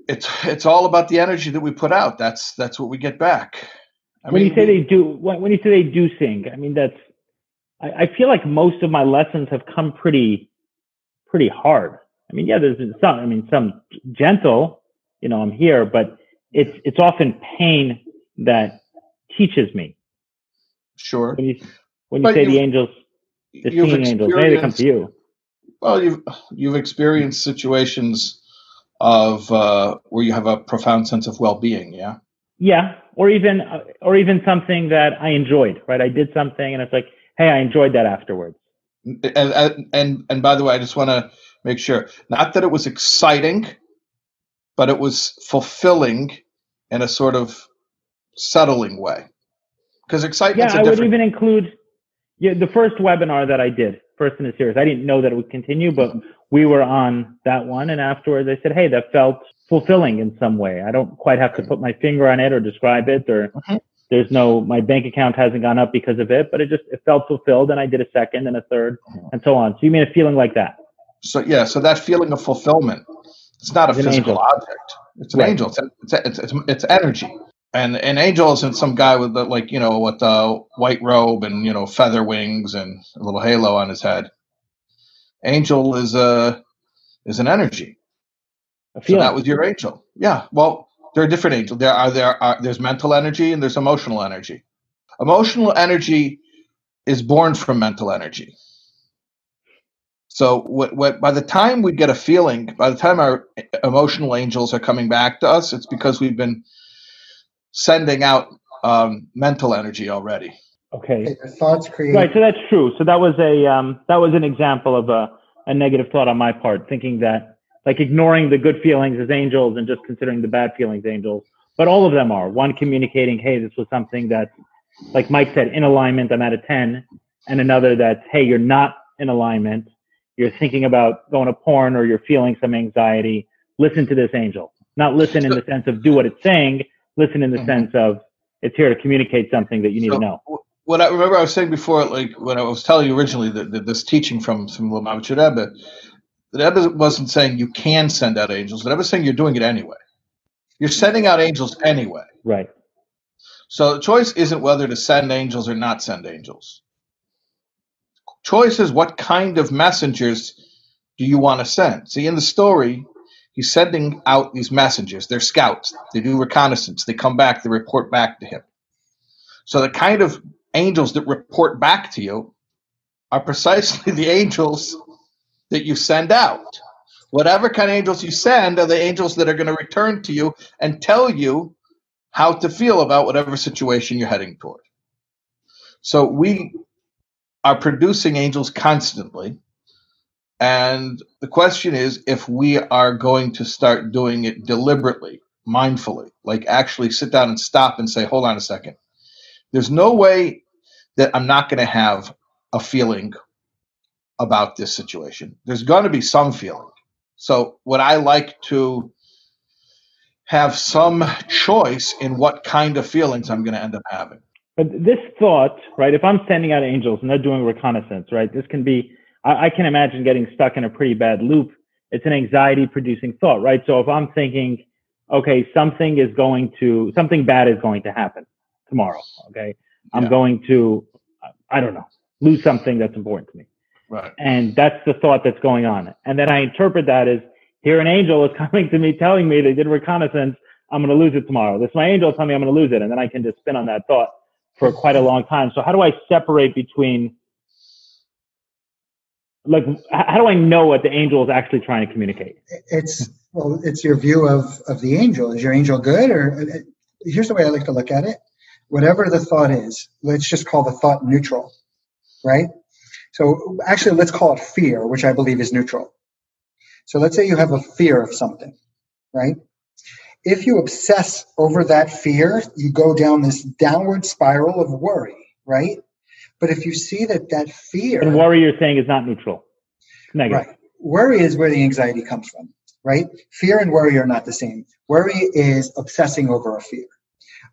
it's it's all about the energy that we put out. That's that's what we get back. I when mean, you say they do, when you say they do sing, I mean that's. I, I feel like most of my lessons have come pretty, pretty hard. I mean, yeah, there's some. I mean, some gentle. You know, I'm here, but it's it's often pain that teaches me. Sure. When you when you say the angels, the singing angels, they come to you. Well, you've you've experienced situations of uh, where you have a profound sense of well-being. Yeah. Yeah, or even uh, or even something that I enjoyed. Right, I did something, and it's like, hey, I enjoyed that afterwards. And and and, by the way, I just want to make sure, not that it was exciting, but it was fulfilling in a sort of settling way. Because excitement. Yeah, I would even include yeah, the first webinar that I did, first in the series. I didn't know that it would continue, but we were on that one, and afterwards I said, "Hey, that felt fulfilling in some way. I don't quite have to put my finger on it or describe it, or mm-hmm. there's no my bank account hasn't gone up because of it, but it just it felt fulfilled, and I did a second and a third, mm-hmm. and so on. So you mean a feeling like that? So yeah, so that feeling of fulfillment, it's not a it's physical object. It's an right. angel. It's, it's, it's, it's energy and an angel isn't some guy with the, like you know with a white robe and you know feather wings and a little halo on his head. Angel is a is an energy. So that was your angel. Yeah. Well, there are different angels. There are there are there's mental energy and there's emotional energy. Emotional energy is born from mental energy. So what, what, by the time we get a feeling, by the time our emotional angels are coming back to us, it's because we've been sending out um, mental energy already. Okay. Thoughts create. Right. So that's true. So that was a um, that was an example of a, a negative thought on my part, thinking that like ignoring the good feelings as angels and just considering the bad feelings angels. But all of them are one communicating, hey, this was something that, like Mike said, in alignment. I'm at a ten, and another that's, hey, you're not in alignment. You're thinking about going to porn or you're feeling some anxiety. Listen to this angel. Not listen in the sense of do what it's saying, listen in the mm-hmm. sense of it's here to communicate something that you need so, to know. What I remember I was saying before, like when I was telling you originally that, that this teaching from from Lubavitcher Rebbe, the Rebbe wasn't saying you can send out angels. The Rebbe was saying you're doing it anyway. You're sending out angels anyway. Right. So the choice isn't whether to send angels or not send angels. Choice is what kind of messengers do you want to send. See, in the story, he's sending out these messengers. They're scouts. They do reconnaissance. They come back. They report back to him. So the kind of angels that report back to you are precisely <laughs> the angels that you send out. Whatever kind of angels you send are the angels that are going to return to you and tell you how to feel about whatever situation you're heading toward. So we are producing angels constantly and the question is if we are going to start doing it deliberately, mindfully, like actually sit down and stop and say, hold on a second. There's no way that I'm not going to have a feeling about this situation. There's going to be some feeling. So, would I like to have some choice in what kind of feelings I'm going to end up having? But this thought, right? If I'm sending out angels and they're doing reconnaissance, right? This can be I, I can imagine getting stuck in a pretty bad loop. It's an anxiety producing thought, right? So if I'm thinking, okay, something is going to, something bad is going to happen tomorrow. Okay. I'm yeah. going to, I don't know, lose something that's important to me. Right. And that's the thought that's going on. And then I interpret that as here an angel is <laughs> coming to me telling me they did reconnaissance. I'm going to lose it tomorrow. This my angel telling me I'm going to lose it. And then I can just spin on that thought for quite a long time. So how do I separate between like how do I know what the angel is actually trying to communicate? It's well, it's your view of of the angel. Is your angel good or uh, uh, here's the way I like to look at it. Whatever the thought is, let's just call the thought neutral, right? So actually, let's call it fear, which I believe is neutral. So let's say you have a fear of something, right? If you obsess over that fear, you go down this downward spiral of worry, right? But if you see that that fear and worry, you're saying is not neutral, negative. Right. Worry is where the anxiety comes from, right? Fear and worry are not the same. Worry is obsessing over a fear.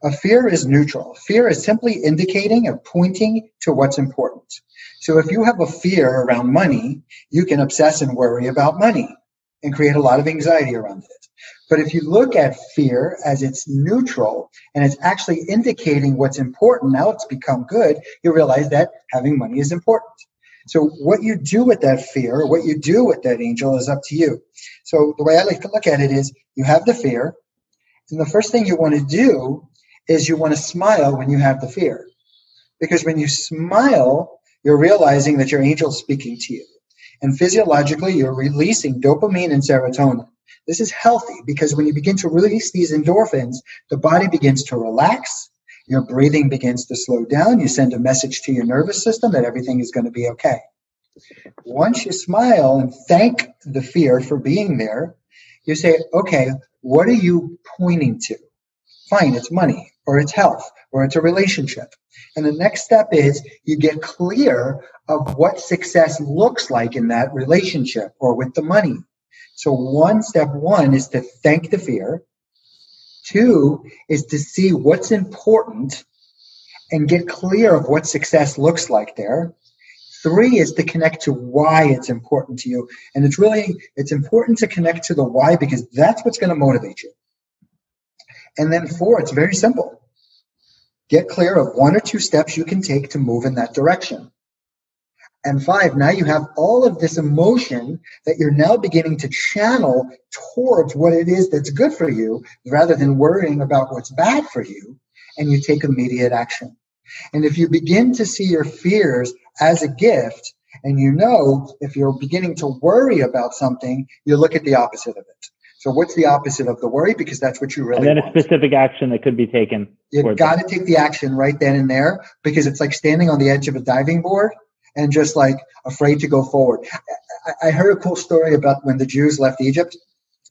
A fear is neutral. Fear is simply indicating or pointing to what's important. So if you have a fear around money, you can obsess and worry about money and create a lot of anxiety around it. But if you look at fear as it's neutral and it's actually indicating what's important, now it's become good, you realize that having money is important. So what you do with that fear, what you do with that angel is up to you. So the way I like to look at it is you have the fear, and the first thing you want to do is you want to smile when you have the fear. Because when you smile, you're realizing that your angel's speaking to you. And physiologically, you're releasing dopamine and serotonin. This is healthy because when you begin to release these endorphins, the body begins to relax, your breathing begins to slow down, you send a message to your nervous system that everything is going to be okay. Once you smile and thank the fear for being there, you say, okay, what are you pointing to? Fine, it's money or it's health or it's a relationship. And the next step is you get clear of what success looks like in that relationship or with the money. So one step one is to thank the fear. Two is to see what's important and get clear of what success looks like there. Three is to connect to why it's important to you. And it's really, it's important to connect to the why because that's what's going to motivate you. And then four, it's very simple. Get clear of one or two steps you can take to move in that direction. And five, now you have all of this emotion that you're now beginning to channel towards what it is that's good for you rather than worrying about what's bad for you. And you take immediate action. And if you begin to see your fears as a gift, and you know if you're beginning to worry about something, you look at the opposite of it. So what's the opposite of the worry? Because that's what you really And then want. a specific action that could be taken. You got to take the action right then and there because it's like standing on the edge of a diving board and just like afraid to go forward. I, I heard a cool story about when the Jews left Egypt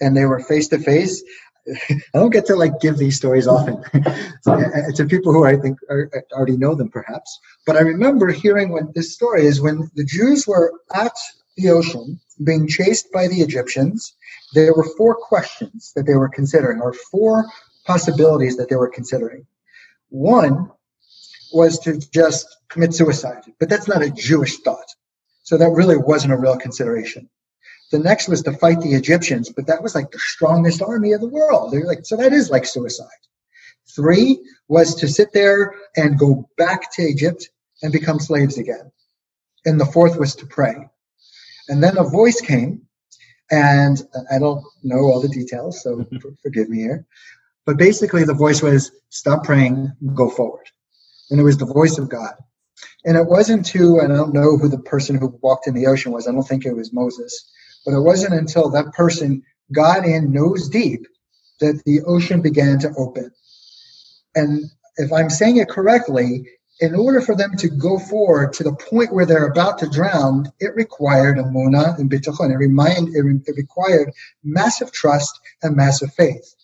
and they were face to face. I don't get to like give these stories often <laughs> uh, to people who I think are, uh, already know them, perhaps. But I remember hearing when this story is when the Jews were at the ocean being chased by the Egyptians there were four questions that they were considering, or four possibilities that they were considering. One was to just commit suicide, but that's not a Jewish thought. So that really wasn't a real consideration. The next was to fight the Egyptians, but that was like the strongest army of the world. They're like, so that is like suicide. Three was to sit there and go back to Egypt and become slaves again. And the fourth was to pray. And then a voice came and I don't know all the details, so <laughs> forgive me here. But basically, the voice was stop praying, go forward. And it was the voice of God. And it wasn't to, and I don't know who the person who walked in the ocean was, I don't think it was Moses, but it wasn't until that person got in nose deep that the ocean began to open. And if I'm saying it correctly, in order for them to go forward to the point where they're about to drown, it required emunah and bitachon. It, remind, it, it required massive trust and massive faith.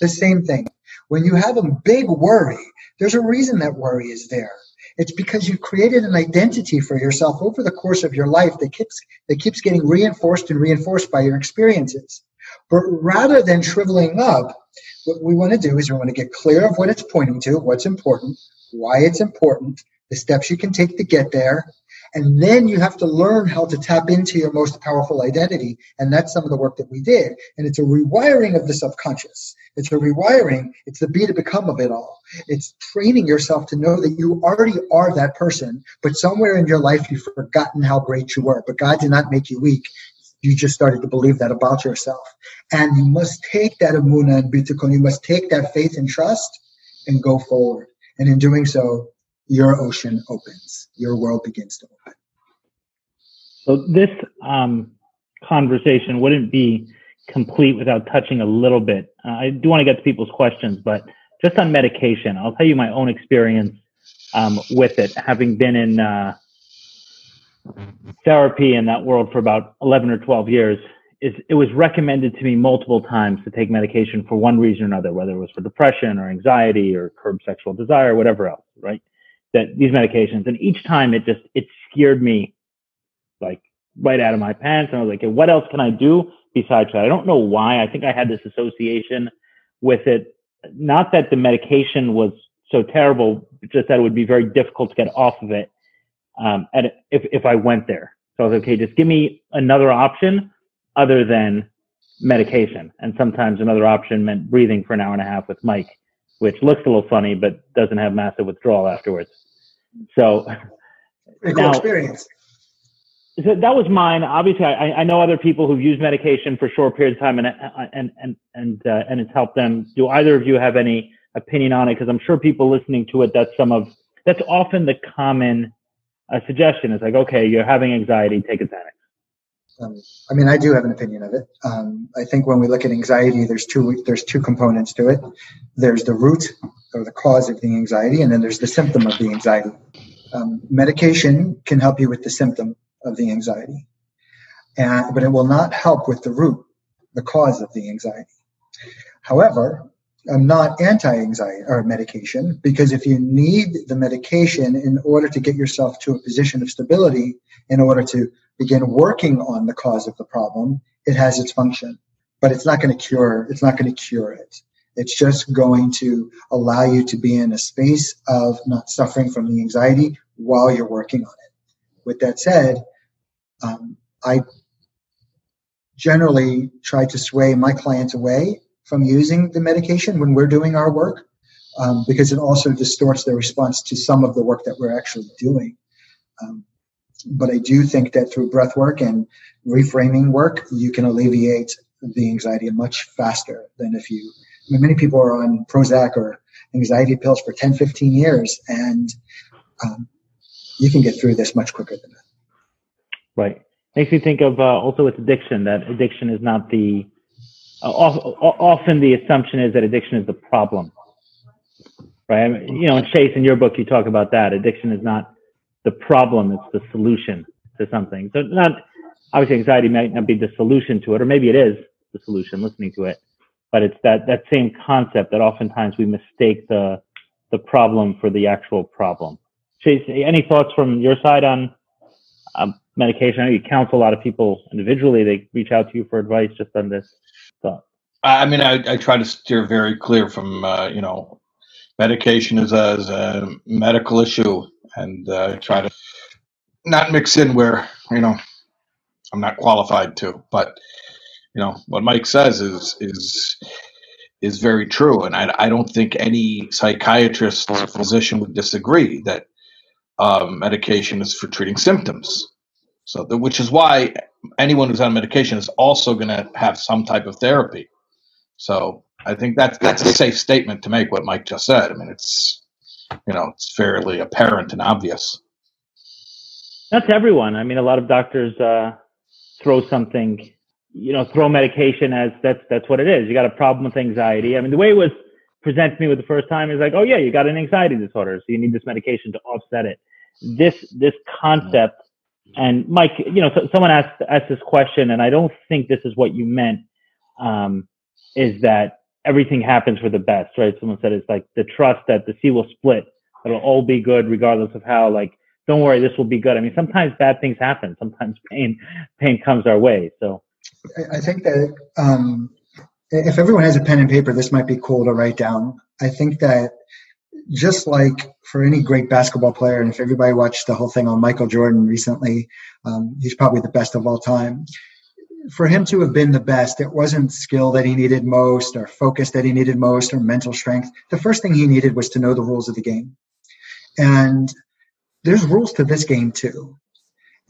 The same thing. When you have a big worry, there's a reason that worry is there. It's because you've created an identity for yourself over the course of your life that keeps that keeps getting reinforced and reinforced by your experiences. But rather than shriveling up, what we want to do is we want to get clear of what it's pointing to, what's important, why it's important, the steps you can take to get there, and then you have to learn how to tap into your most powerful identity. And that's some of the work that we did. And it's a rewiring of the subconscious. It's a rewiring. It's the be to become of it all. It's training yourself to know that you already are that person, but somewhere in your life you've forgotten how great you were. But God did not make you weak. You just started to believe that about yourself. And you must take that emunah and bitachon. You must take that faith and trust and go forward. And in doing so, your ocean opens. Your world begins to open. So this um, conversation wouldn't be complete without touching a little bit. Uh, I do want to get to people's questions, but just on medication, I'll tell you my own experience um, with it, having been in uh, therapy in that world for about 11 or 12 years. Is it was recommended to me multiple times to take medication for one reason or another, whether it was for depression or anxiety or curb sexual desire, whatever else, right? That these medications, and each time it just it scared me like right out of my pants, and I was like, okay, what else can I do besides that? I don't know why. I think I had this association with it. Not that the medication was so terrible, just that it would be very difficult to get off of it um, if, if I went there. So I was like, okay, just give me another option other than medication. And sometimes another option meant breathing for an hour and a half with Mike, which looks a little funny, but doesn't have massive withdrawal afterwards. So cool now, experience. So that was mine. Obviously, I, I know other people who've used medication for short periods of time, and and and and uh, and it's helped them. Do either of you have any opinion on it? Because I'm sure people listening to it, that's some of that's often the common a suggestion is like, okay, you're having anxiety, take a Xanax. Um, I mean, I do have an opinion of it. Um, I think when we look at anxiety, there's two there's two components to it. There's the root or the cause of the anxiety, and then there's the symptom of the anxiety. Um, medication can help you with the symptom of the anxiety, and, but it will not help with the root, the cause of the anxiety. However, I'm not anti-anxiety or medication because if you need the medication in order to get yourself to a position of stability, in order to begin working on the cause of the problem, it has its function. But it's not going to cure. It's not going to cure it. It's just going to allow you to be in a space of not suffering from the anxiety while you're working on it. With that said, um, I generally try to sway my clients away from using the medication when we're doing our work um, because it also distorts their response to some of the work that we're actually doing. Um, but I do think that through breath work and reframing work, you can alleviate the anxiety much faster than if you. I mean, many people are on Prozac or anxiety pills for 10, 15 years, and um, you can get through this much quicker than that. Right. Makes me think of uh, also with addiction that addiction is not the often the assumption is that addiction is the problem, right? You know, Shais, in your book, you talk about that. Addiction is not the problem; it's the solution to something. So, not obviously, anxiety might not be the solution to it, or maybe it is the solution. Listening to it, but it's that that same concept that oftentimes we mistake the the problem for the actual problem. Shais, any thoughts from your side on um, medication? I know you counsel a lot of people individually. They reach out to you for advice just on this. I mean, I, I try to steer very clear from, uh, you know, medication is a, is a medical issue and uh, try to not mix in where, you know, I'm not qualified to. But, you know, what Mike says is, is, is very true. And I, I don't think any psychiatrist or physician would disagree that um, medication is for treating symptoms. So, the, which is why anyone who's on medication is also going to have some type of therapy. So, I think that's that's a safe statement to make. What Mike just said. I mean, it's you know, it's fairly apparent and obvious. That's everyone. I mean, a lot of doctors uh, throw something, you know, throw medication as that's that's what it is. You got a problem with anxiety. I mean, the way it was presented to me with the first time is like, oh yeah, you got an anxiety disorder, so you need this medication to offset it. This this concept and Mike, you know, so, someone asked asked this question, and I don't think this is what you meant. Um, is that everything happens for the best, right? Someone said it's like the trust that the sea will split. It'll all be good, regardless of how. Like, don't worry, this will be good. I mean, sometimes bad things happen. Sometimes <laughs> pain pain comes our way. So, I think that um, if everyone has a pen and paper, this might be cool to write down. I think that just like for any great basketball player, and if everybody watched the whole thing on Michael Jordan recently, um, he's probably the best of all time. For him to have been the best, it wasn't skill that he needed most, or focus that he needed most, or mental strength. The first thing he needed was to know the rules of the game. And there's rules to this game too.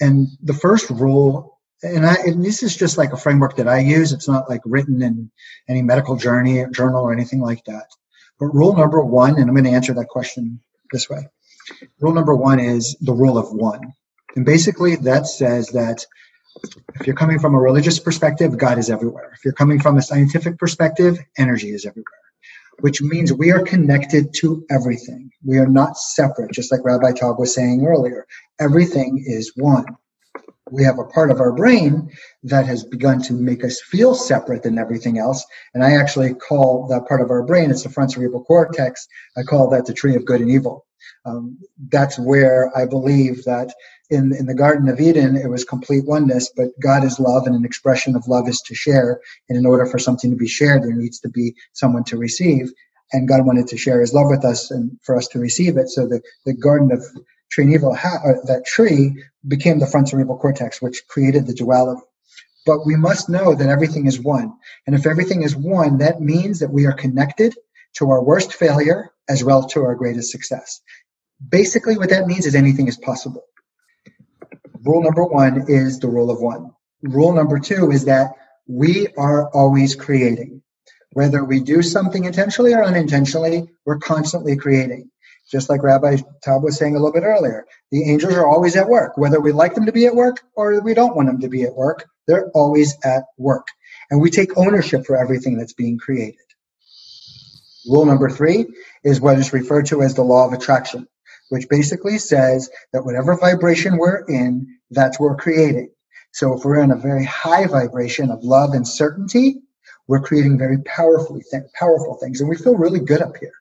And the first rule, and, I, and this is just like a framework that I use. It's not like written in any medical journey, journal or anything like that. But rule number one, and I'm going to answer that question this way. Rule number one is the rule of one. And basically, that says that if you're coming from a religious perspective, God is everywhere. If you're coming from a scientific perspective, energy is everywhere, which means we are connected to everything. We are not separate, just like Rabbi Taub was saying earlier. Everything is one. We have a part of our brain that has begun to make us feel separate than everything else. And I actually call that part of our brain, it's the front cerebral cortex, I call that the tree of good and evil. Um, that's where I believe that in, in the Garden of Eden, it was complete oneness, but God is love, and an expression of love is to share. And in order for something to be shared, there needs to be someone to receive. And God wanted to share his love with us and for us to receive it. So the, the Garden of Evil, ha- that tree became the front cerebral cortex, which created the duality. But we must know that everything is one. And if everything is one, that means that we are connected to our worst failure as well to our greatest success. Basically, what that means is anything is possible. Rule number one is the rule of one. Rule number two is that we are always creating. Whether we do something intentionally or unintentionally, we're constantly creating. Just like Rabbi Taub was saying a little bit earlier, the angels are always at work. Whether we like them to be at work or we don't want them to be at work, they're always at work. And we take ownership for everything that's being created. Rule number three is what is referred to as the law of attraction which basically says that whatever vibration we're in, that's what we're creating. So if we're in a very high vibration of love and certainty, we're creating very powerfully th- powerful things, and we feel really good up here.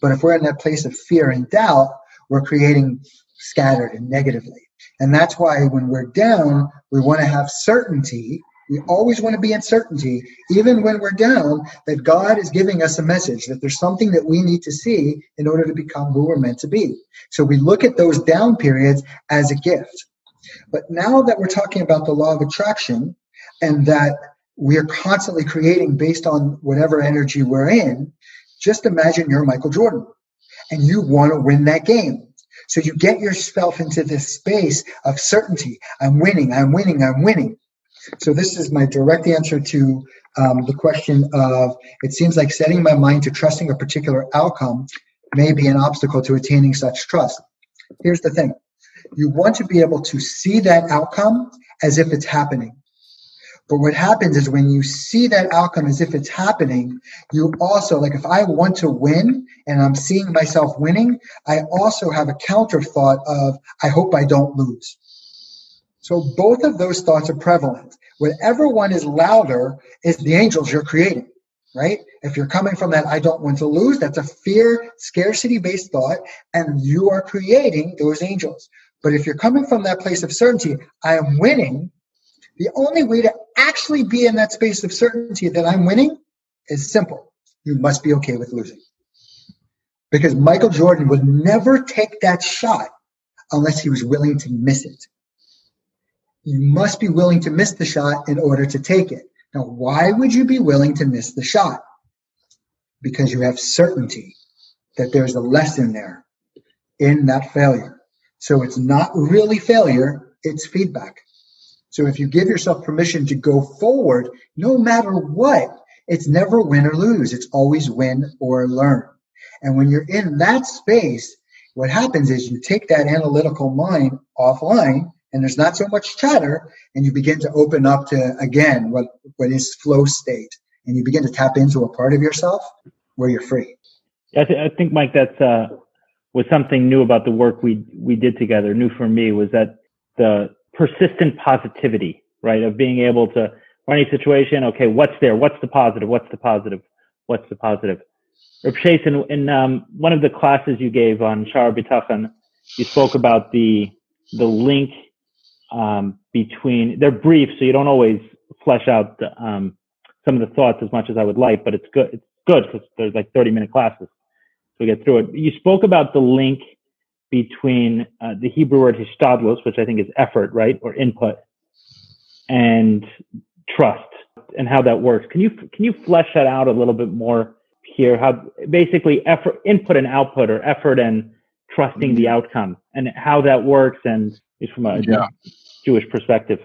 But if we're in that place of fear and doubt, we're creating scattered and negatively. And that's why when we're down, we want to have certainty we always want to be in certainty, even when we're down, that God is giving us a message, that there's something that we need to see in order to become who we're meant to be. So we look at those down periods as a gift. But now that we're talking about the law of attraction and that we are constantly creating based on whatever energy we're in, just imagine you're Michael Jordan and you want to win that game. So you get yourself into this space of certainty. I'm winning, I'm winning, I'm winning. So this is my direct answer to um, the question of it seems like setting my mind to trusting a particular outcome may be an obstacle to attaining such trust. Here's the thing. You want to be able to see that outcome as if it's happening. But what happens is when you see that outcome as if it's happening, you also, like if I want to win and I'm seeing myself winning, I also have a counter thought of, I hope I don't lose. So both of those thoughts are prevalent. Whatever one is louder is the angels you're creating, right? If you're coming from that, I don't want to lose, that's a fear, scarcity based thought, and you are creating those angels. But if you're coming from that place of certainty, I am winning, the only way to actually be in that space of certainty that I'm winning is simple. You must be okay with losing. Because Michael Jordan would never take that shot unless he was willing to miss it you must be willing to miss the shot in order to take it. Now, why would you be willing to miss the shot? Because you have certainty that there's a lesson there in that failure. So it's not really failure, it's feedback. So if you give yourself permission to go forward, no matter what, it's never win or lose. It's always win or learn. And when you're in that space, what happens is you take that analytical mind offline and there's not so much chatter and you begin to open up to again what what is flow state and you begin to tap into a part of yourself where you're free i, th- I think mike that's uh, was something new about the work we we did together new for me was that the persistent positivity right of being able to for any situation okay what's there? What's the positive? What's the positive? What's the positive? Reb Shais, in, in um, one of the classes you gave on Sha'ar HaBitachon, you spoke about the the link um, between they're brief, so you don't always flesh out the, um, some of the thoughts as much as I would like, but it's good. It's good because there's like 30 minute classes, so we get through it. You spoke about the link between uh, the Hebrew word hishtadlos, which I think is effort, right, or input, and trust, and how that works. Can you can you flesh that out a little bit more here? How basically effort, input and output, or effort and trusting the outcome, and how that works, and is from a yeah. Jewish perspective.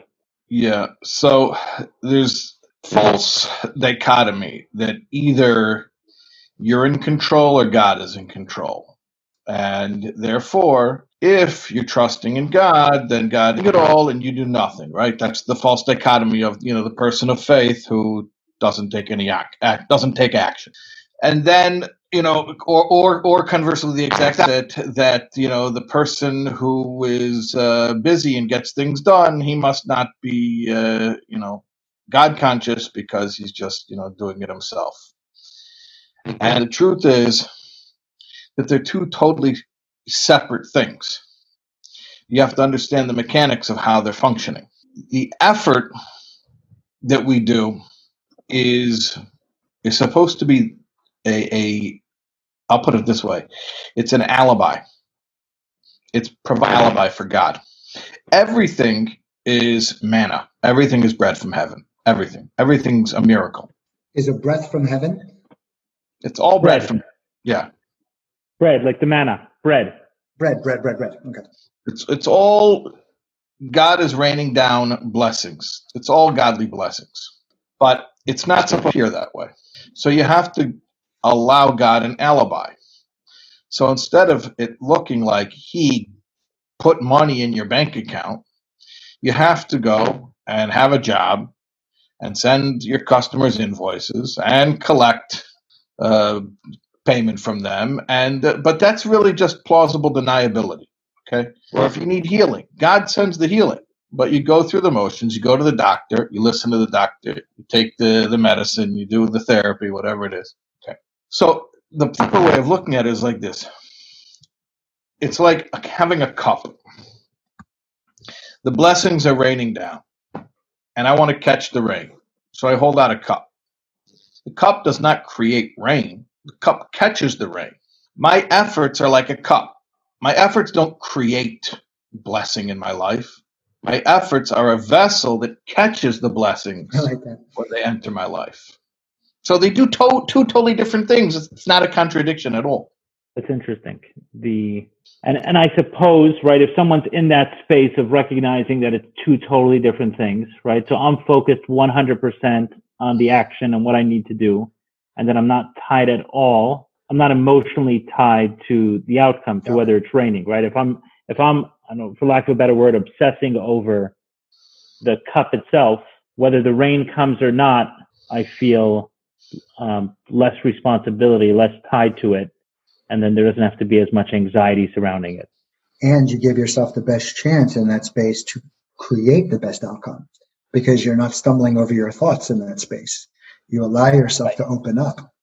Yeah. So there's false dichotomy that either you're in control or God is in control. And therefore, if you're trusting in God, then God does it all and you do nothing, right? That's the false dichotomy of, you know, the person of faith who doesn't take any act, act doesn't take action. And then, you know, or, or, or conversely, the exact opposite that, you know, the person who is uh, busy and gets things done, he must not be, uh, you know, God conscious because he's just, you know, doing it himself. Mm-hmm. And the truth is that they're two totally separate things. You have to understand the mechanics of how they're functioning. The effort that we do is is supposed to be a, a I'll put it this way. It's an alibi. It's provide alibi for God. Everything is manna. Everything is bread from heaven. Everything. Everything's a miracle. Is a breath from heaven? It's all bread, Bread. from yeah. Bread, like the manna, bread. Bread, bread, bread, bread. Okay. It's it's all God is raining down blessings. It's all godly blessings. But it's not supposed to appear that way. So you have to allow God an alibi. So instead of it looking like he put money in your bank account, you have to go and have a job and send your customers invoices and collect uh, payment from them. And uh, but that's really just plausible deniability. Okay. Or if you need healing, God sends the healing, but you go through the motions. You go to the doctor, you listen to the doctor, you take the the medicine, you do the therapy, whatever it is. Okay. So the proper way of looking at it is like this. It's like having a cup. The blessings are raining down, and I want to catch the rain. So I hold out a cup. The cup does not create rain, the cup catches the rain. My efforts are like a cup. My efforts don't create blessing in my life. My efforts are a vessel that catches the blessings I like when they enter my life. So they do to- two totally different things. It's it's not a contradiction at all. That's interesting. The and and I suppose right if someone's in that space of recognizing that it's two totally different things, right? So I'm focused 100% on the action and what I need to do, and then I'm not tied at all. I'm not emotionally tied to the outcome, to Yeah. whether it's raining, right? If I'm if I'm I don't know, for lack of a better word, obsessing over the cup itself, whether the rain comes or not, I feel um, less responsibility, less tied to it and then there doesn't have to be as much anxiety surrounding it. And you give yourself the best chance in that space to create the best outcome because you're not stumbling over your thoughts in that space. You allow yourself to open up.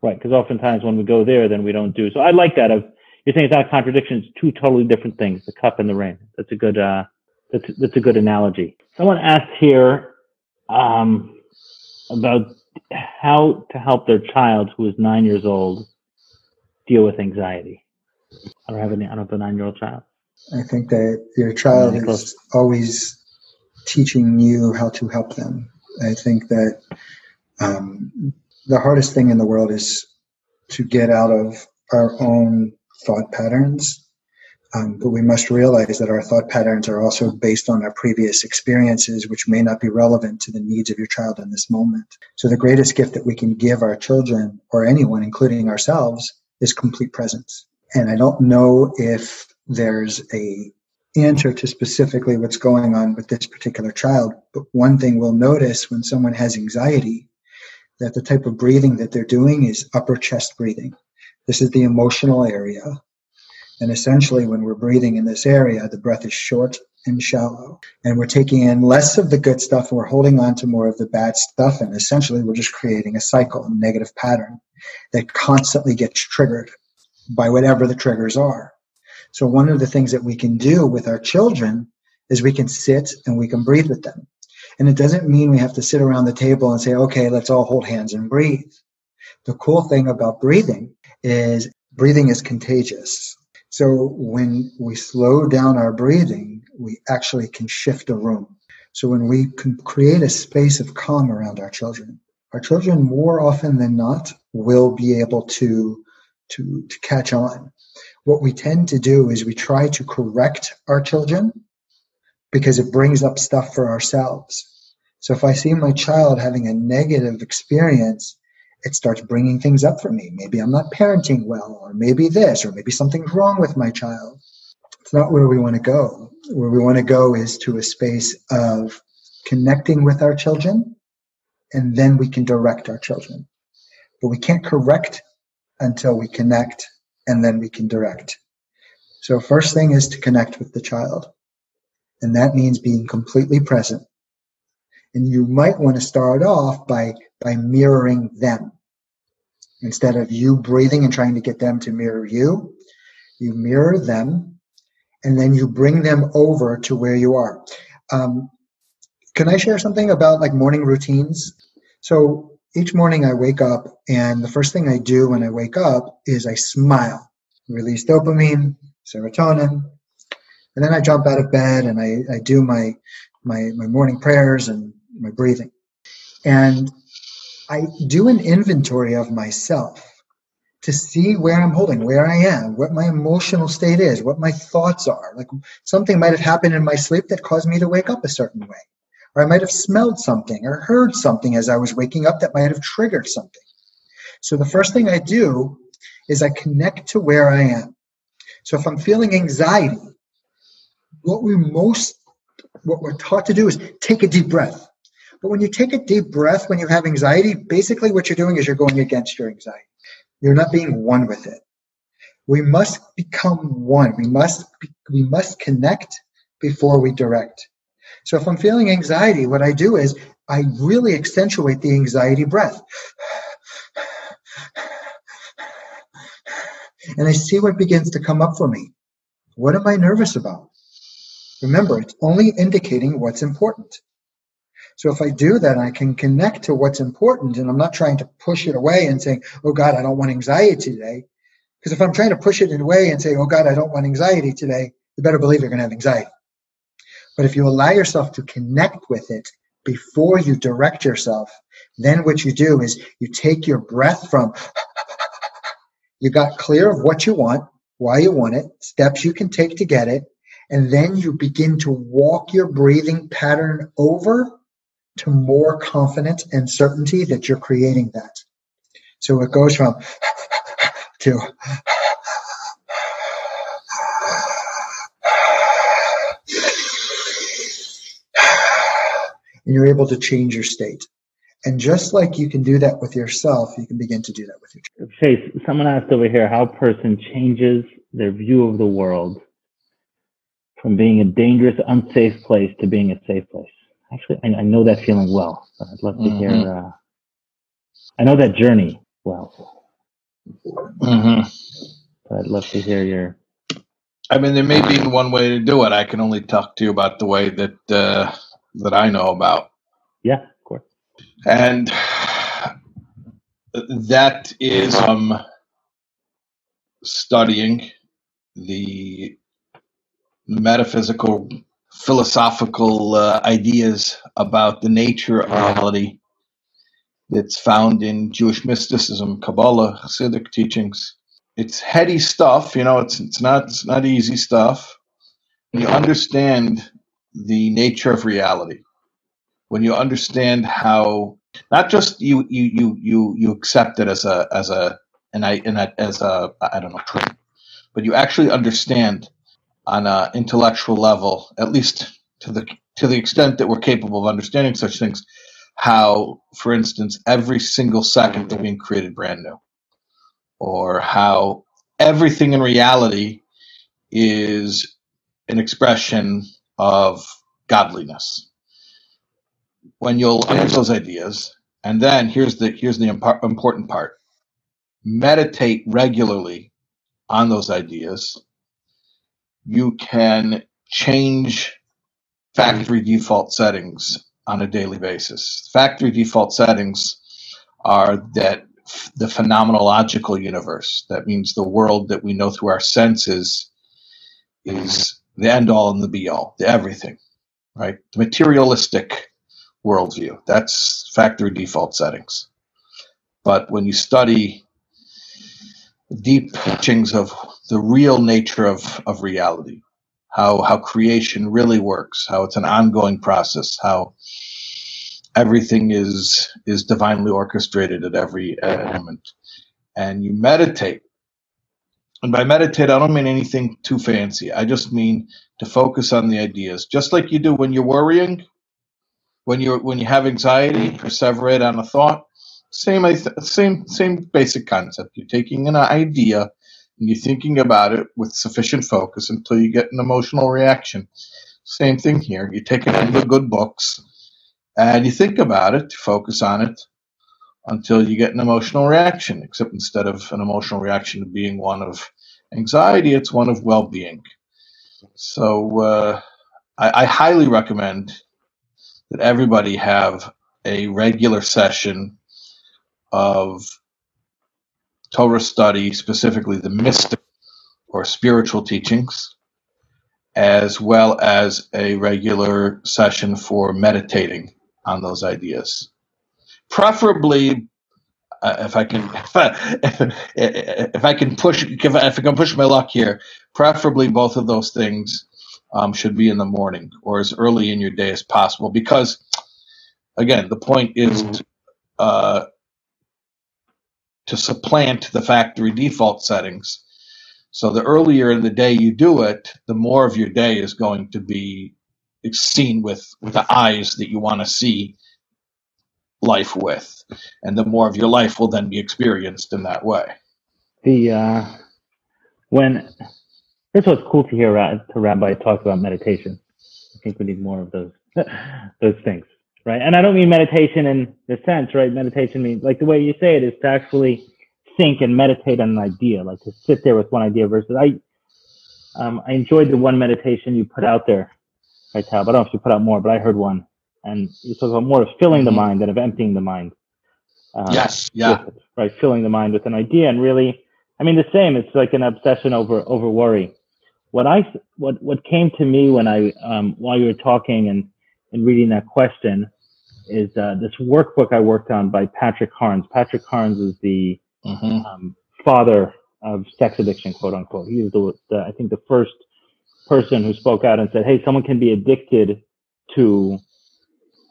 Right. Because oftentimes when we go there, then we don't do. So I like that. Of you're saying it's not a contradiction. It's two totally different things: the cup and the rain. That's a good. Uh, that's that's a good analogy. Someone asked here um, about how to help their child who is nine years old deal with anxiety. I don't have any. I don't have a nine-year-old child. I think that your child is always teaching you how to help them. I think that um, the hardest thing in the world is to get out of our own thought patterns. Um, but we must realize that our thought patterns are also based on our previous experiences, which may not be relevant to the needs of your child in this moment. So the greatest gift that we can give our children or anyone, including ourselves, is complete presence. And I don't know if there's a answer to specifically what's going on with this particular child. But one thing we'll notice when someone has anxiety, that the type of breathing that they're doing is upper chest breathing. This is the emotional area. And essentially, when we're breathing in this area, the breath is short and shallow. And we're taking in less of the good stuff and we're holding on to more of the bad stuff. And essentially, we're just creating a cycle, a negative pattern that constantly gets triggered by whatever the triggers are. So one of the things that we can do with our children is we can sit and we can breathe with them. And it doesn't mean we have to sit around the table and say, okay, let's all hold hands and breathe. The cool thing about breathing is breathing is contagious. So when we slow down our breathing, we actually can shift a room. So when we can create a space of calm around our children, our children more often than not will be able to, to, to catch on what we tend to do is we try to correct our children because it brings up stuff for ourselves. So if I see my child having a negative experience, it starts bringing things up for me. Maybe I'm not parenting well, or maybe this, or maybe something's wrong with my child. It's not where we want to go. Where we want to go is to a space of connecting with our children, and then we can direct our children. But we can't correct until we connect, and then we can direct. So, first thing is to connect with the child. And that means being completely present. And you might want to start off by, by mirroring them. Instead of you breathing and trying to get them to mirror you, you mirror them and then you bring them over to where you are. Um, can I share something about like morning routines? So each morning I wake up and the first thing I do when I wake up is I smile, release dopamine, serotonin, and then I jump out of bed and I, I do my, my, my morning prayers and my breathing. And I do an inventory of myself to see where I'm holding, where I am, what my emotional state is, what my thoughts are. Like something might have happened in my sleep that caused me to wake up a certain way. Or I might have smelled something or heard something as I was waking up that might have triggered something. So the first thing I do is I connect to where I am. So if I'm feeling anxiety, what we most what we're taught to do is take a deep breath. But when you take a deep breath when you have anxiety, basically what you're doing is you're going against your anxiety. You're not being one with it. We must become one. We must we must connect before we direct. So if I'm feeling anxiety, what I do is I really accentuate the anxiety breath. And I see what begins to come up for me. What am I nervous about? Remember, it's only indicating what's important. So if I do that, I can connect to what's important and I'm not trying to push it away and saying, oh God, I don't want anxiety today. Because if I'm trying to push it away and say, oh God, I don't want anxiety today, you better believe you're going to have anxiety. But if you allow yourself to connect with it before you direct yourself, then what you do is you take your breath from, <laughs> you got clear of what you want, why you want it, steps you can take to get it, and then you begin to walk your breathing pattern over to more confidence and certainty that you're creating that. So it goes from <laughs> to and you're able to change your state. And just like you can do that with yourself, you can begin to do that with your child. Shais, someone asked over here how a person changes their view of the world from being a dangerous, unsafe place to being a safe place. Actually, I, I know that feeling well. I'd love to mm-hmm. hear. Uh, I know that journey well. Mm-hmm. I'd love to hear your. I mean, there may be one way to do it. I can only talk to you about the way that uh, that I know about. Yeah, of course. And that is um, studying the metaphysical, philosophical uh, ideas about the nature of reality that's found in Jewish mysticism, Kabbalah, Hasidic teachings. It's heady stuff, you know. It's it's not it's not easy stuff. You understand the nature of reality, when you understand how not just you you you you you accept it as a as a and I and as a I don't know but you actually understand on an intellectual level, at least to the to the extent that we're capable of understanding such things, how, for instance, every single second is being created brand new, or how everything in reality is an expression of godliness. When you'll understand those ideas, and then here's the here's the imp- important part: meditate regularly on those ideas you can change factory default settings on a daily basis. Factory default settings are that the phenomenological universe. That means the world that we know through our senses is the end all and the be all, the everything, right? The materialistic worldview. That's factory default settings. But when you study deep teachings of the real nature of, of reality, how how creation really works, how it's an ongoing process, how everything is is divinely orchestrated at every moment, and you meditate. And by meditate, I don't mean anything too fancy. I just mean to focus on the ideas, just like you do when you're worrying, when you when you have anxiety, perseverate on a thought. Same same same basic concept. You're taking an idea and you're thinking about it with sufficient focus until you get an emotional reaction. Same thing here. You take one of the good books and you think about it, focus on it until you get an emotional reaction. Except instead of an emotional reaction being one of anxiety, it's one of well-being. So uh, I, I highly recommend that everybody have a regular session of Torah study, specifically the mystic or spiritual teachings, as well as a regular session for meditating on those ideas. Preferably, uh, if I can, if <laughs> I, if I can push, if I, if I can push my luck here, preferably both of those things um, should be in the morning or as early in your day as possible. Because, again, the point is to, uh, to supplant the factory default settings. So the earlier in the day you do it, the more of your day is going to be seen with, with the eyes that you want to see life with, and the more of your life will then be experienced in that way. The uh, when this was cool to hear to Rabbi talk about meditation. I think we need more of those <laughs> those things, right? And I don't mean meditation in the sense, right? Meditation means like the way you say it is to actually think and meditate on an idea, like to sit there with one idea versus I. Um, I enjoyed the one meditation you put out there, right, Tal? I don't know if you put out more, but I heard one, and you talk about more of filling the mm-hmm. mind than of emptying the mind. Uh, yes, yeah, right. Filling the mind with an idea, and really, I mean, the same. It's like an obsession over over worry what I what what came to me when I um, while you were talking and and reading that question is uh, this workbook I worked on by Patrick Carnes. Patrick Carnes is the mm-hmm. um, father of sex addiction, quote unquote. He was the, the, I think the first person who spoke out and said, "Hey, someone can be addicted to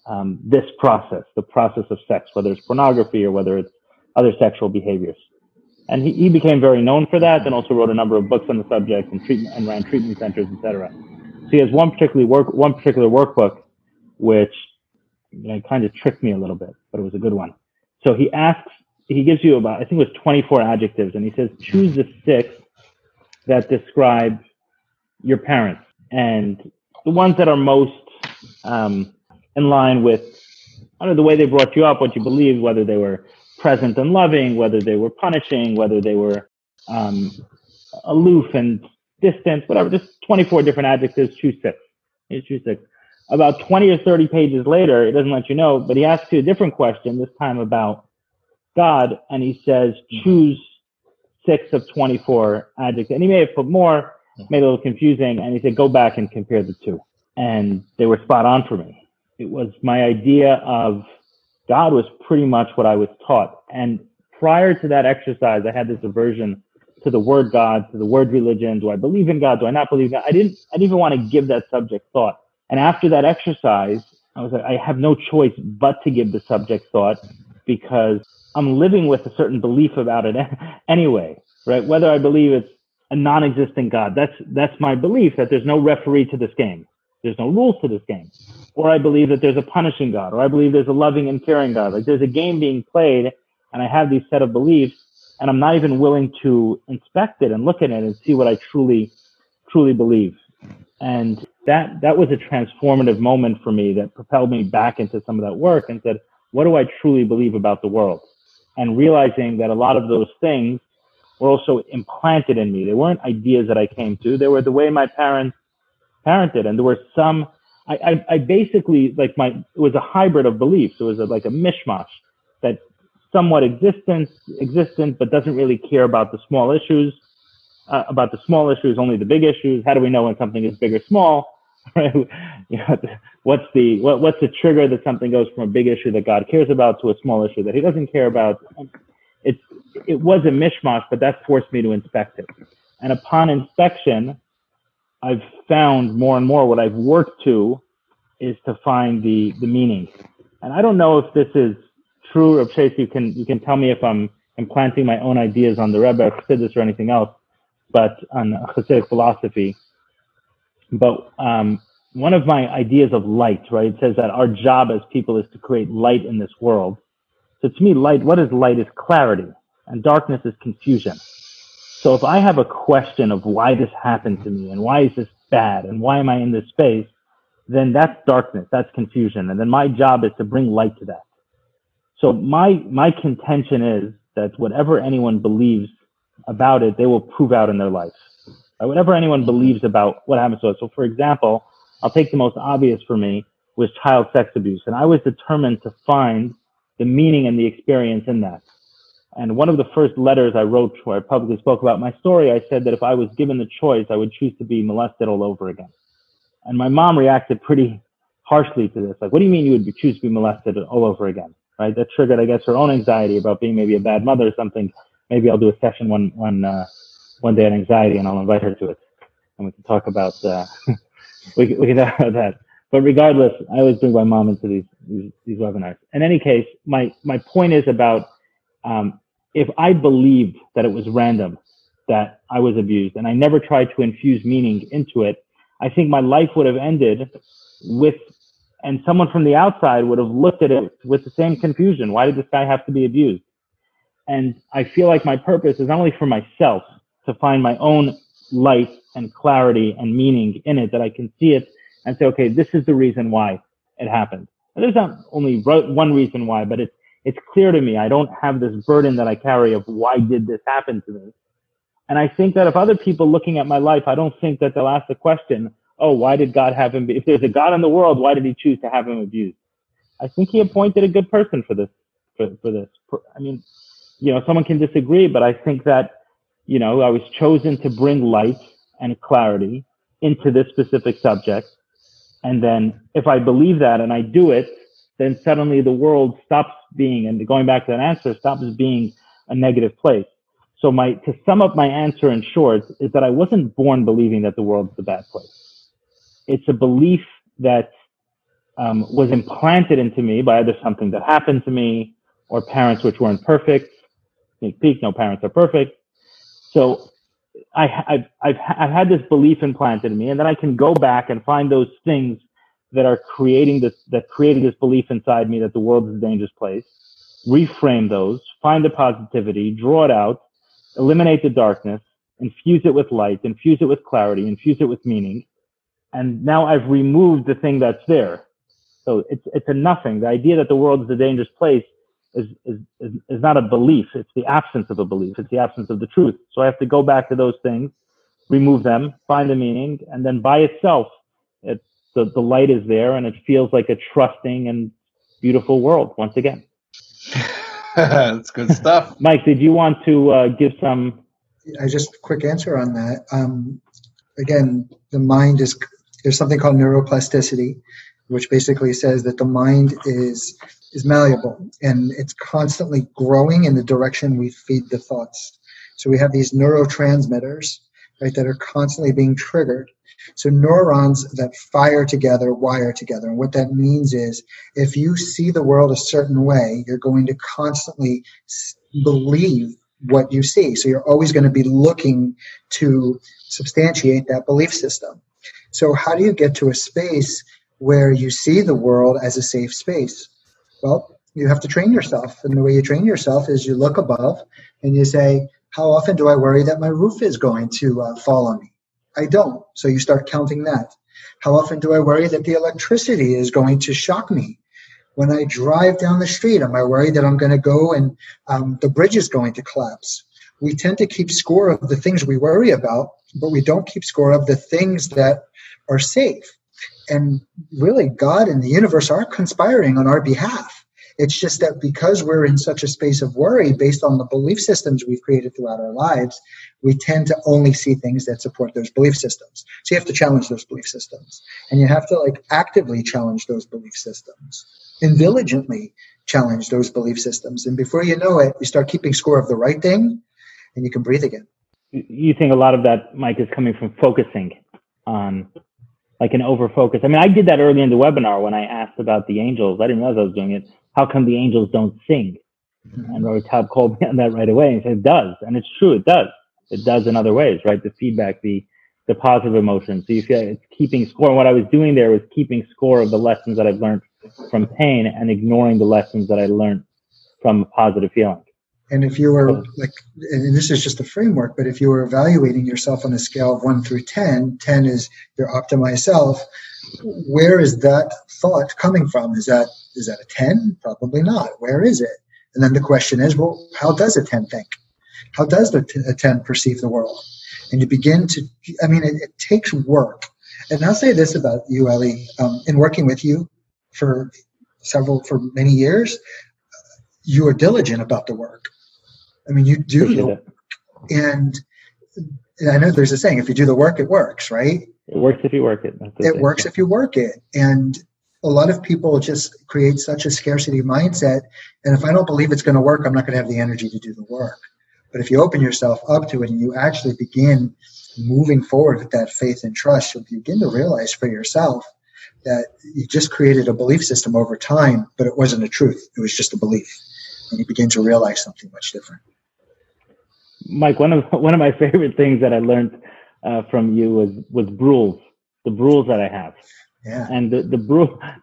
um, this process, the process of sex, whether it's pornography or whether it's other sexual behaviors." and he, he became very known for that and also wrote a number of books on the subject and treatment and ran treatment centers etc so he has one particular work one particular workbook which you know, kind of tricked me a little bit but it was a good one so he asks he gives you about i think it was 24 adjectives and he says choose the six that describe your parents and the ones that are most um, in line with I don't know, the way they brought you up, what you believe, whether they were present and loving, whether they were punishing, whether they were um, aloof and distant, whatever, just 24 different adjectives, choose six. You choose six. About 20 or 30 pages later, it doesn't let you know, but he asks you a different question, this time about God, and he says, choose six of 24 adjectives. And he may have put more, made it a little confusing, and he said, go back and compare the two. And they were spot on for me. It was my idea of God was pretty much what I was taught. And prior to that exercise, I had this aversion to the word God, to the word religion. Do I believe in God? Do I not believe in God? I didn't, I didn't even want to give that subject thought. And after that exercise, I was like, I have no choice but to give the subject thought because I'm living with a certain belief about it <laughs> anyway, right? Whether I believe it's a non-existent God, that's, that's my belief that there's no referee to this game. There's no rules to this game. Or I believe that there's a punishing God, or I believe there's a loving and caring God. Like there's a game being played, and I have these set of beliefs, and I'm not even willing to inspect it and look at it and see what I truly, truly believe. And that that was a transformative moment for me that propelled me back into some of that work and said, what do I truly believe about the world? And realizing that a lot of those things were also implanted in me. They weren't ideas that I came to. They were the way my parents parented. And there were some, I, I, I basically, like my, it was a hybrid of beliefs. It was a, like a mishmash that somewhat existent, existent, but doesn't really care about the small issues, uh, about the small issues, only the big issues. How do we know when something is big or small? <laughs> What's the what, what's the trigger that something goes from a big issue that God cares about to a small issue that He doesn't care about? It's it was a mishmash, but that forced me to inspect it. And upon inspection, I've found more and more what I've worked to is to find the the meaning And I don't know if this is true, or Shais, you can you can tell me if I'm implanting my own ideas on the Rebbe, Chassidus, or anything else, but on Hasidic philosophy. But um, one of my ideas of light, right? It says that our job as people is to create light in this world. So to me, light, what is light is clarity and darkness is confusion. So if I have a question of why this happened to me and why is this bad and why am I in this space, then that's darkness, that's confusion. And then my job is to bring light to that. So my, my contention is that whatever anyone believes about it, they will prove out in their life. Right? Whatever anyone believes about what happens to us. So for example, I'll take the most obvious for me was child sex abuse. And I was determined to find the meaning and the experience in that. And one of the first letters I wrote where I publicly spoke about my story, I said that if I was given the choice, I would choose to be molested all over again. And my mom reacted pretty harshly to this. Like, what do you mean you would choose to be molested all over again? Right? That triggered, I guess, her own anxiety about being maybe a bad mother or something. Maybe I'll do a session one, one, uh, one day on anxiety and I'll invite her to it. And we can talk about, uh, <laughs> we, we can talk about that. But regardless, I always bring my mom into these, these, these webinars. In any case, my, my point is about, um, if I believed that it was random, that I was abused, and I never tried to infuse meaning into it, I think my life would have ended with, and someone from the outside would have looked at it with the same confusion. Why did this guy have to be abused? And I feel like my purpose is not only for myself to find my own light and clarity and meaning in it, that I can see it and say, okay, this is the reason why it happened. And there's not only one reason why, but it's, it's clear to me. I don't have this burden that I carry of why did this happen to me? And I think that if other people looking at my life, I don't think that they'll ask the question, oh, why did God have him? Be, if there's a God in the world, why did he choose to have him abused? I think he appointed a good person for this, for, for this. I mean, you know, someone can disagree, but I think that, you know, I was chosen to bring light and clarity into this specific subject. And then if I believe that and I do it, then suddenly the world stops being, and going back to that answer, stops being a negative place. So my, to sum up my answer in short is that I wasn't born believing that the world's the bad place. It's a belief that um, was implanted into me by either something that happened to me or parents which weren't perfect. Sneak peek, no parents are perfect. So I, have I've, I've had this belief implanted in me, and then I can go back and find those things that are creating this, that created this belief inside me that the world is a dangerous place, reframe those, find the positivity, draw it out, eliminate the darkness, infuse it with light, infuse it with clarity, infuse it with meaning. And now I've removed the thing that's there. So it's, it's a nothing. The idea that the world is a dangerous place is, is, is, not a belief. It's the absence of a belief. It's the absence of the truth. So I have to go back to those things, remove them, find the meaning, and then by itself, it, the, the light is there and it feels like a trusting and beautiful world once again. <laughs> That's good stuff. <laughs> Mike, did you want to uh, give some? I just quick answer on that. Um, again, the mind is there's something called neuroplasticity, which basically says that the mind is is malleable and it's constantly growing in the direction we feed the thoughts. So we have these neurotransmitters, right, that are constantly being triggered. So neurons that fire together wire together. And what that means is if you see the world a certain way, you're going to constantly believe what you see. So you're always going to be looking to substantiate that belief system. So how do you get to a space where you see the world as a safe space? Well, you have to train yourself. And the way you train yourself is you look above and you say, how often do I worry that my roof is going to uh, fall on me? I don't. So you start counting that. How often do I worry that the electricity is going to shock me? When I drive down the street, am I worried that I'm going to go and um, the bridge is going to collapse? We tend to keep score of the things we worry about, but we don't keep score of the things that are safe. And really, God and the universe are conspiring on our behalf. It's just that because we're in such a space of worry based on the belief systems we've created throughout our lives, we tend to only see things that support those belief systems. So you have to challenge those belief systems. And you have to like actively challenge those belief systems and diligently challenge those belief systems. And before you know it, you start keeping score of the right thing and you can breathe again. You think a lot of that, Mike, is coming from focusing on like an over focus. I mean, I did that early in the webinar when I asked about the angels. I didn't realize I was doing it. How come the angels don't sing? And Rabbi Taub called me <laughs> on that right away and said, it does. And it's true, it does. It does in other ways, right? The feedback, the, the positive emotion. So you feel it's keeping score. And what I was doing there was keeping score of the lessons that I've learned from pain and ignoring the lessons that I learned from positive feeling. And if you were like, and this is just a framework, but if you were evaluating yourself on a scale of one through 10, 10 is your optimized self, where is that thought coming from? Is that, is that a 10? Probably not. Where is it? And then the question is, well, how does a 10 think? How does the t- a 10 perceive the world? And you begin to, I mean, it, it takes work. And I'll say this about you, Ellie, um, in working with you for several, for many years, you are diligent about the work I mean, you do the work. And, and I know there's a saying, if you do the work, it works, right? It works if you work it. It thing. works if you work it. And a lot of people just create such a scarcity mindset. And if I don't believe it's going to work, I'm not going to have the energy to do the work. But if you open yourself up to it and you actually begin moving forward with that faith and trust, you'll begin to realize for yourself that you just created a belief system over time, but it wasn't a truth. It was just a belief. And you begin to realize something much different. Mike, one of <laughs> one of my favorite things that I learned uh, from you was was rules, the rules that I have. Yeah. And the the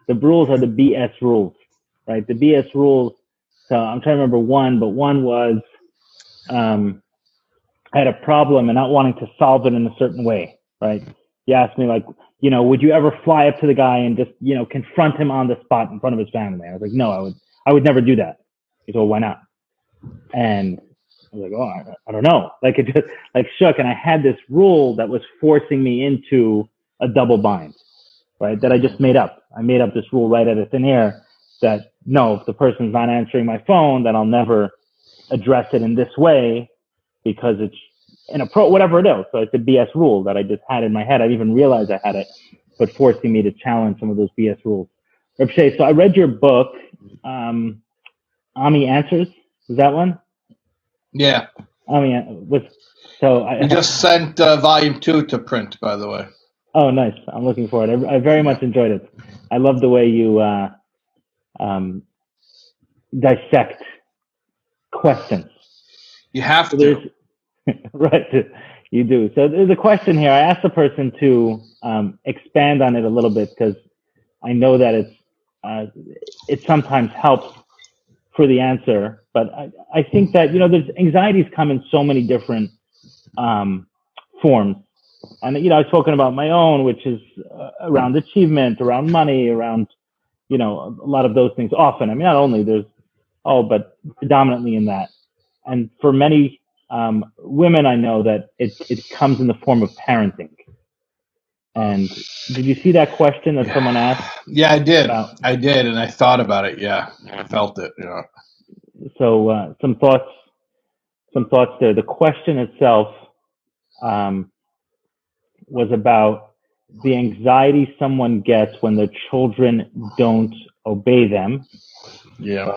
the rules are the BS rules, right? The BS rules. So I'm trying to remember one, but one was um, I had a problem and not wanting to solve it in a certain way, right? You asked me like, you know, would you ever fly up to the guy and just, you know, confront him on the spot in front of his family? I was like, no, I would, I would never do that. He said, well, why not? And I was like, oh, I, I don't know. Like it just like shook. And I had this rule that was forcing me into a double bind, right? That I just made up. I made up this rule right out of thin air that no, if the person's not answering my phone, then I'll never address it in this way because it's in a pro, whatever it is. So it's a BS rule that I just had in my head. I didn't even realize I had it, but forcing me to challenge some of those BS rules. so I read your book, um, Ami Answers. Was that one? Yeah. I mean, with so I you just sent uh, volume two to print, by the way. Oh, nice! I'm looking forward. I, I very much enjoyed it. I love the way you uh, um, dissect questions. You have to. <laughs> right, you do. So there's a question here. I asked the person to um, expand on it a little bit because I know that it's uh, it sometimes helps for the answer. But I, I think that, you know, there's anxieties come in so many different um, forms. And, you know, I've spoken about my own, which is uh, around achievement, around money, around, you know, a lot of those things often. I mean, not only there's, oh, but predominantly in that. And for many um, women, I know that it, it comes in the form of parenting. And did you see that question that someone asked? Yeah, I did. About? I did, and I thought about it. Yeah, I felt it. Yeah. So uh, some thoughts, some thoughts there. The question itself um, was about the anxiety someone gets when their children don't obey them yeah.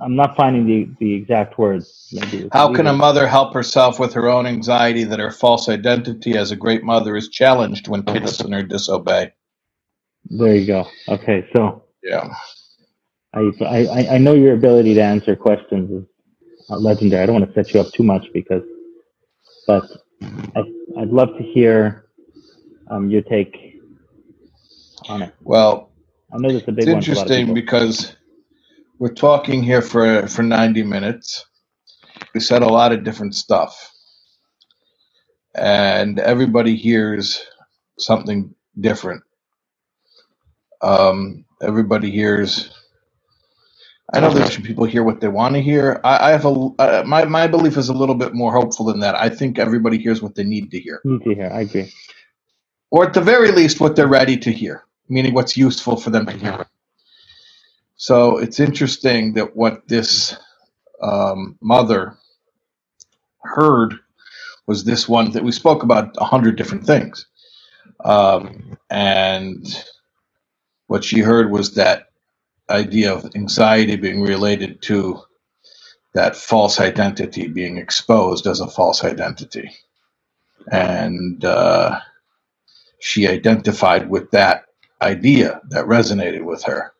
I'm not finding the, the exact words. How can a mother help herself with her own anxiety that her false identity as a great mother is challenged when kids listen or disobey? There you go. Okay, so yeah, I, I I know your ability to answer questions is legendary. I don't want to set you up too much because, but I, I'd love to hear um, your take on it. Well, I know that's a big it's interesting because we're talking here for for 90 minutes. We said a lot of different stuff. And everybody hears something different. Um, everybody hears. I know that people hear what they want to hear. I, I have a uh, my my belief is a little bit more hopeful than that. I think everybody hears what they need to hear. Need to hear. I agree. Or at the very least, what they're ready to hear, meaning what's useful for them to hear. So it's interesting that what this um, mother heard was this one that we spoke about a hundred different things. Um, and what she heard was that idea of anxiety being related to that false identity being exposed as a false identity. And uh, she identified with that idea that resonated with her.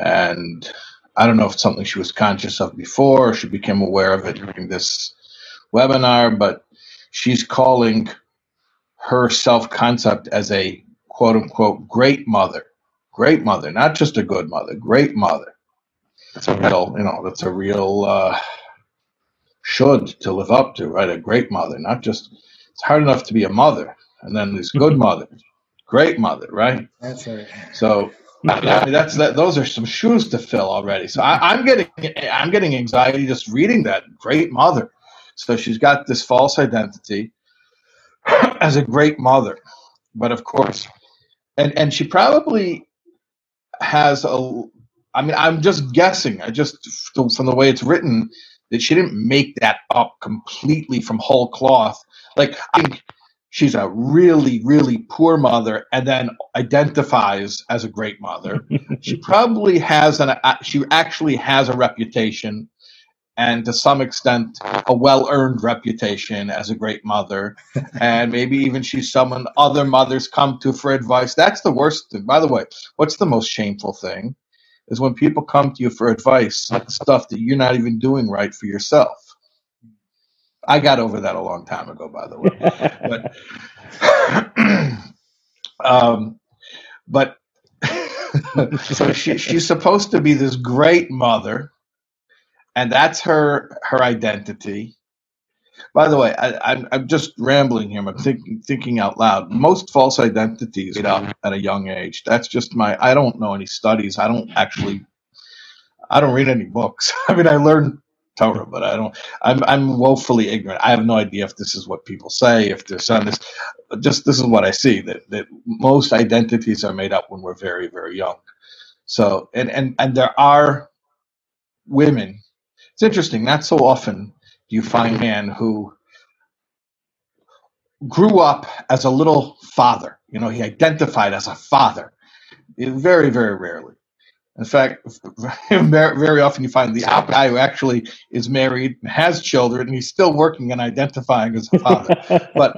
And I don't know if it's something she was conscious of before or she became aware of it during this webinar, but she's calling her self concept as a quote unquote great mother. Great mother, not just a good mother, great mother. That's a real, you know, that's a real uh, should to live up to, right? A great mother, not just, it's hard enough to be a mother. And then there's good <laughs> mother, great mother, right? That's right. So I mean, that's that. Those are some shoes to fill already. So I, I'm getting I'm getting anxiety just reading that. Great mother. So she's got this false identity <clears throat> as a great mother, but of course, and and she probably has a. I mean, I'm just guessing. I just from the way it's written that she didn't make that up completely from whole cloth. Like I she's a really, really poor mother and then identifies as a great mother. <laughs> she probably has an, she actually has a reputation and to some extent a well-earned reputation as a great mother. <laughs> And maybe even she's someone other mothers come to for advice. That's the worst thing. By the way what's the most shameful thing is when people come to you for advice stuff that you're not even doing right for yourself I got over that a long time ago, by the way. <laughs> but, <clears throat> um, but <laughs> so she, she's supposed to be this great mother, and that's her her identity. By the way, I, am I'm just rambling here. I'm thinking thinking out loud. Most false identities made up at a young age. That's just my. I don't know any studies. I don't actually. I don't read any books. <laughs> I mean, I learned Torah, but I don't. I'm I'm woefully ignorant. I have no idea if this is what people say, if there's on uh, this. Just this is what I see that that most identities are made up when we're very very young. So and and and there are women. It's interesting. Not so often do you find men who grew up as a little father. You know, he identified as a father. Very very rarely. In fact, <laughs> very often you find the guy who actually is married and has children, and he's still working and identifying as a father. but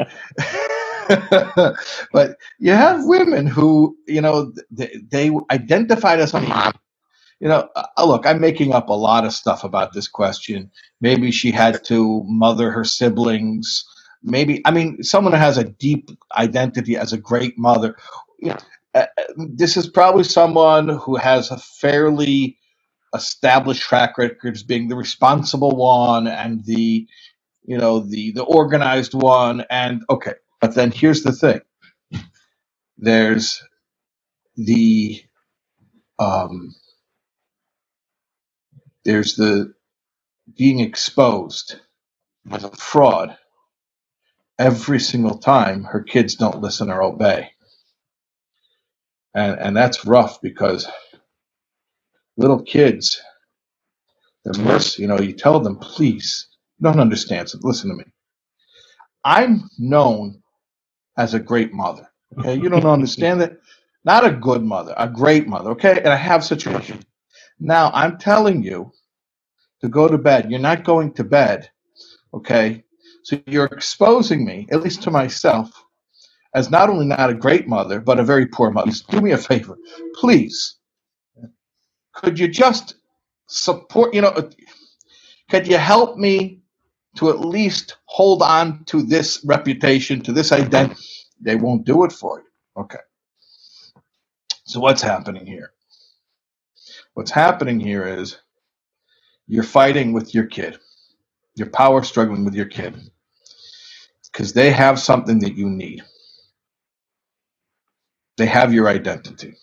<laughs> but you have women who you know they, they identified as a mom. You know, uh, look, I'm making up a lot of stuff about this question. Maybe she had to mother her siblings. Maybe I mean someone who has a deep identity as a great mother. Know, uh, this is probably someone who has a fairly established track record as being the responsible one and the you know the the organized one and okay but then here's the thing. There's the um there's the being exposed as a fraud every single time her kids don't listen or obey and and that's rough because little kids, they're mercy. You know, you tell them, please, don't understand. So listen to me. I'm known as a great mother. Okay, you don't understand that. Not a good mother, a great mother. Okay, and I have situation. Now I'm telling you to go to bed. You're not going to bed. Okay, so you're exposing me, at least to myself, as not only not a great mother, but a very poor mother. Do me a favor, please. Could you just support, you know, could you help me to at least hold on to this reputation, to this identity? They won't do it for you. Okay. So what's happening here? What's happening here is you're fighting with your kid. You're power struggling with your kid because they have something that you need. They have your identity,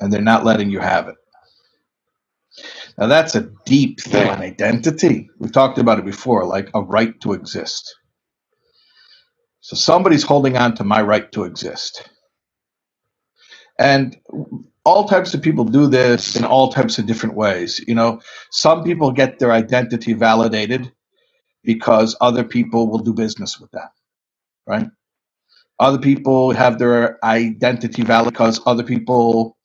and they're not letting you have it. Now, that's a deep thing, identity. We've talked about it before, like a right to exist. So somebody's holding on to my right to exist. And all types of people do this in all types of different ways. You know, some people get their identity validated because other people will do business with that, right? Other people have their identity valid because other people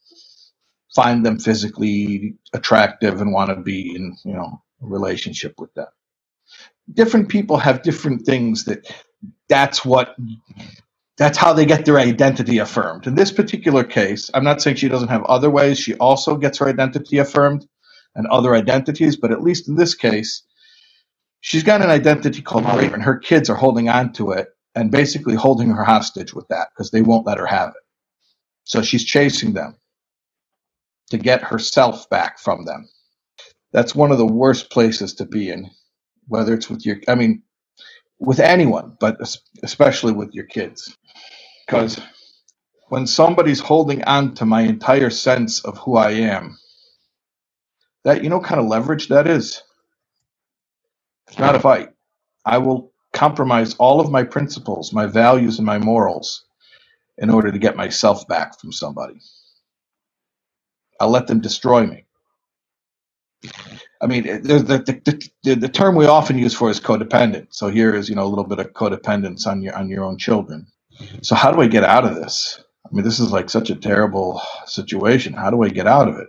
find them physically attractive and want to be in, you know, a relationship with them. Different people have different things that that's what that's how they get their identity affirmed. In this particular case, I'm not saying she doesn't have other ways. She also gets her identity affirmed and other identities, but at least in this case, she's got an identity called Raven. her kids are holding on to it and basically holding her hostage with that because they won't let her have it. So she's chasing them to get herself back from them. That's one of the worst places to be in, whether it's with your, I mean, with anyone, but especially with your kids. Because when somebody's holding on to my entire sense of who I am, that, you know, kind of leverage that is? It's not a fight. I will compromise all of my principles, my values, and my morals in order to get myself back from somebody. I'll let them destroy me. I mean, eh, the, the, the, the, term we often use for is codependent. So here is, you know, a little bit of codependence on your on your own children. So how do I get out of this? I mean, this is like such a terrible situation. How do I get out of it?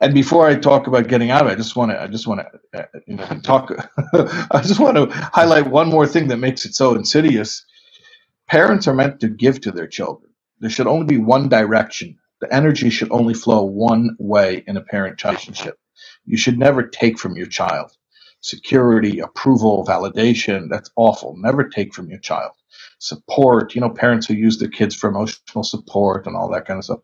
And before I talk about getting out of it, I just want to I just want to uh, you know, talk. <laughs> I just want to highlight one more thing that makes it so insidious. Parents are meant to give to their children. There should only be one direction. The energy should only flow one way in a parent-child relationship. You should never take from your child. Security, approval, validation, that's awful. Never take from your child. Support, you know, parents who use their kids for emotional support and all that kind of stuff.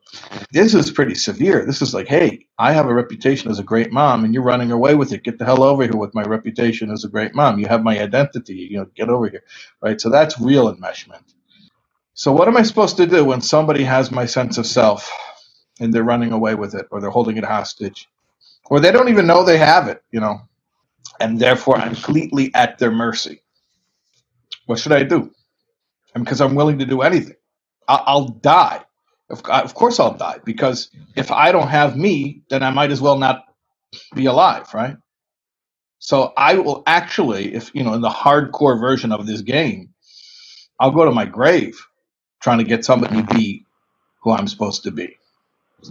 This is pretty severe. This is like, hey, I have a reputation as a great mom and you're running away with it. Get the hell over here with my reputation as a great mom. You have my identity, you know, get over here. Right? So that's real enmeshment. So what am I supposed to do when somebody has my sense of self and they're running away with it or they're holding it hostage? or they don't even know they have it, you know, and therefore I'm completely at their mercy. What should I do? And because I'm willing to do anything, I'll, I'll die. Of, of course, I'll die because if I don't have me, then I might as well not be alive, right? So I will actually, if you know, in the hardcore version of this game, I'll go to my grave trying to get somebody to be who I'm supposed to be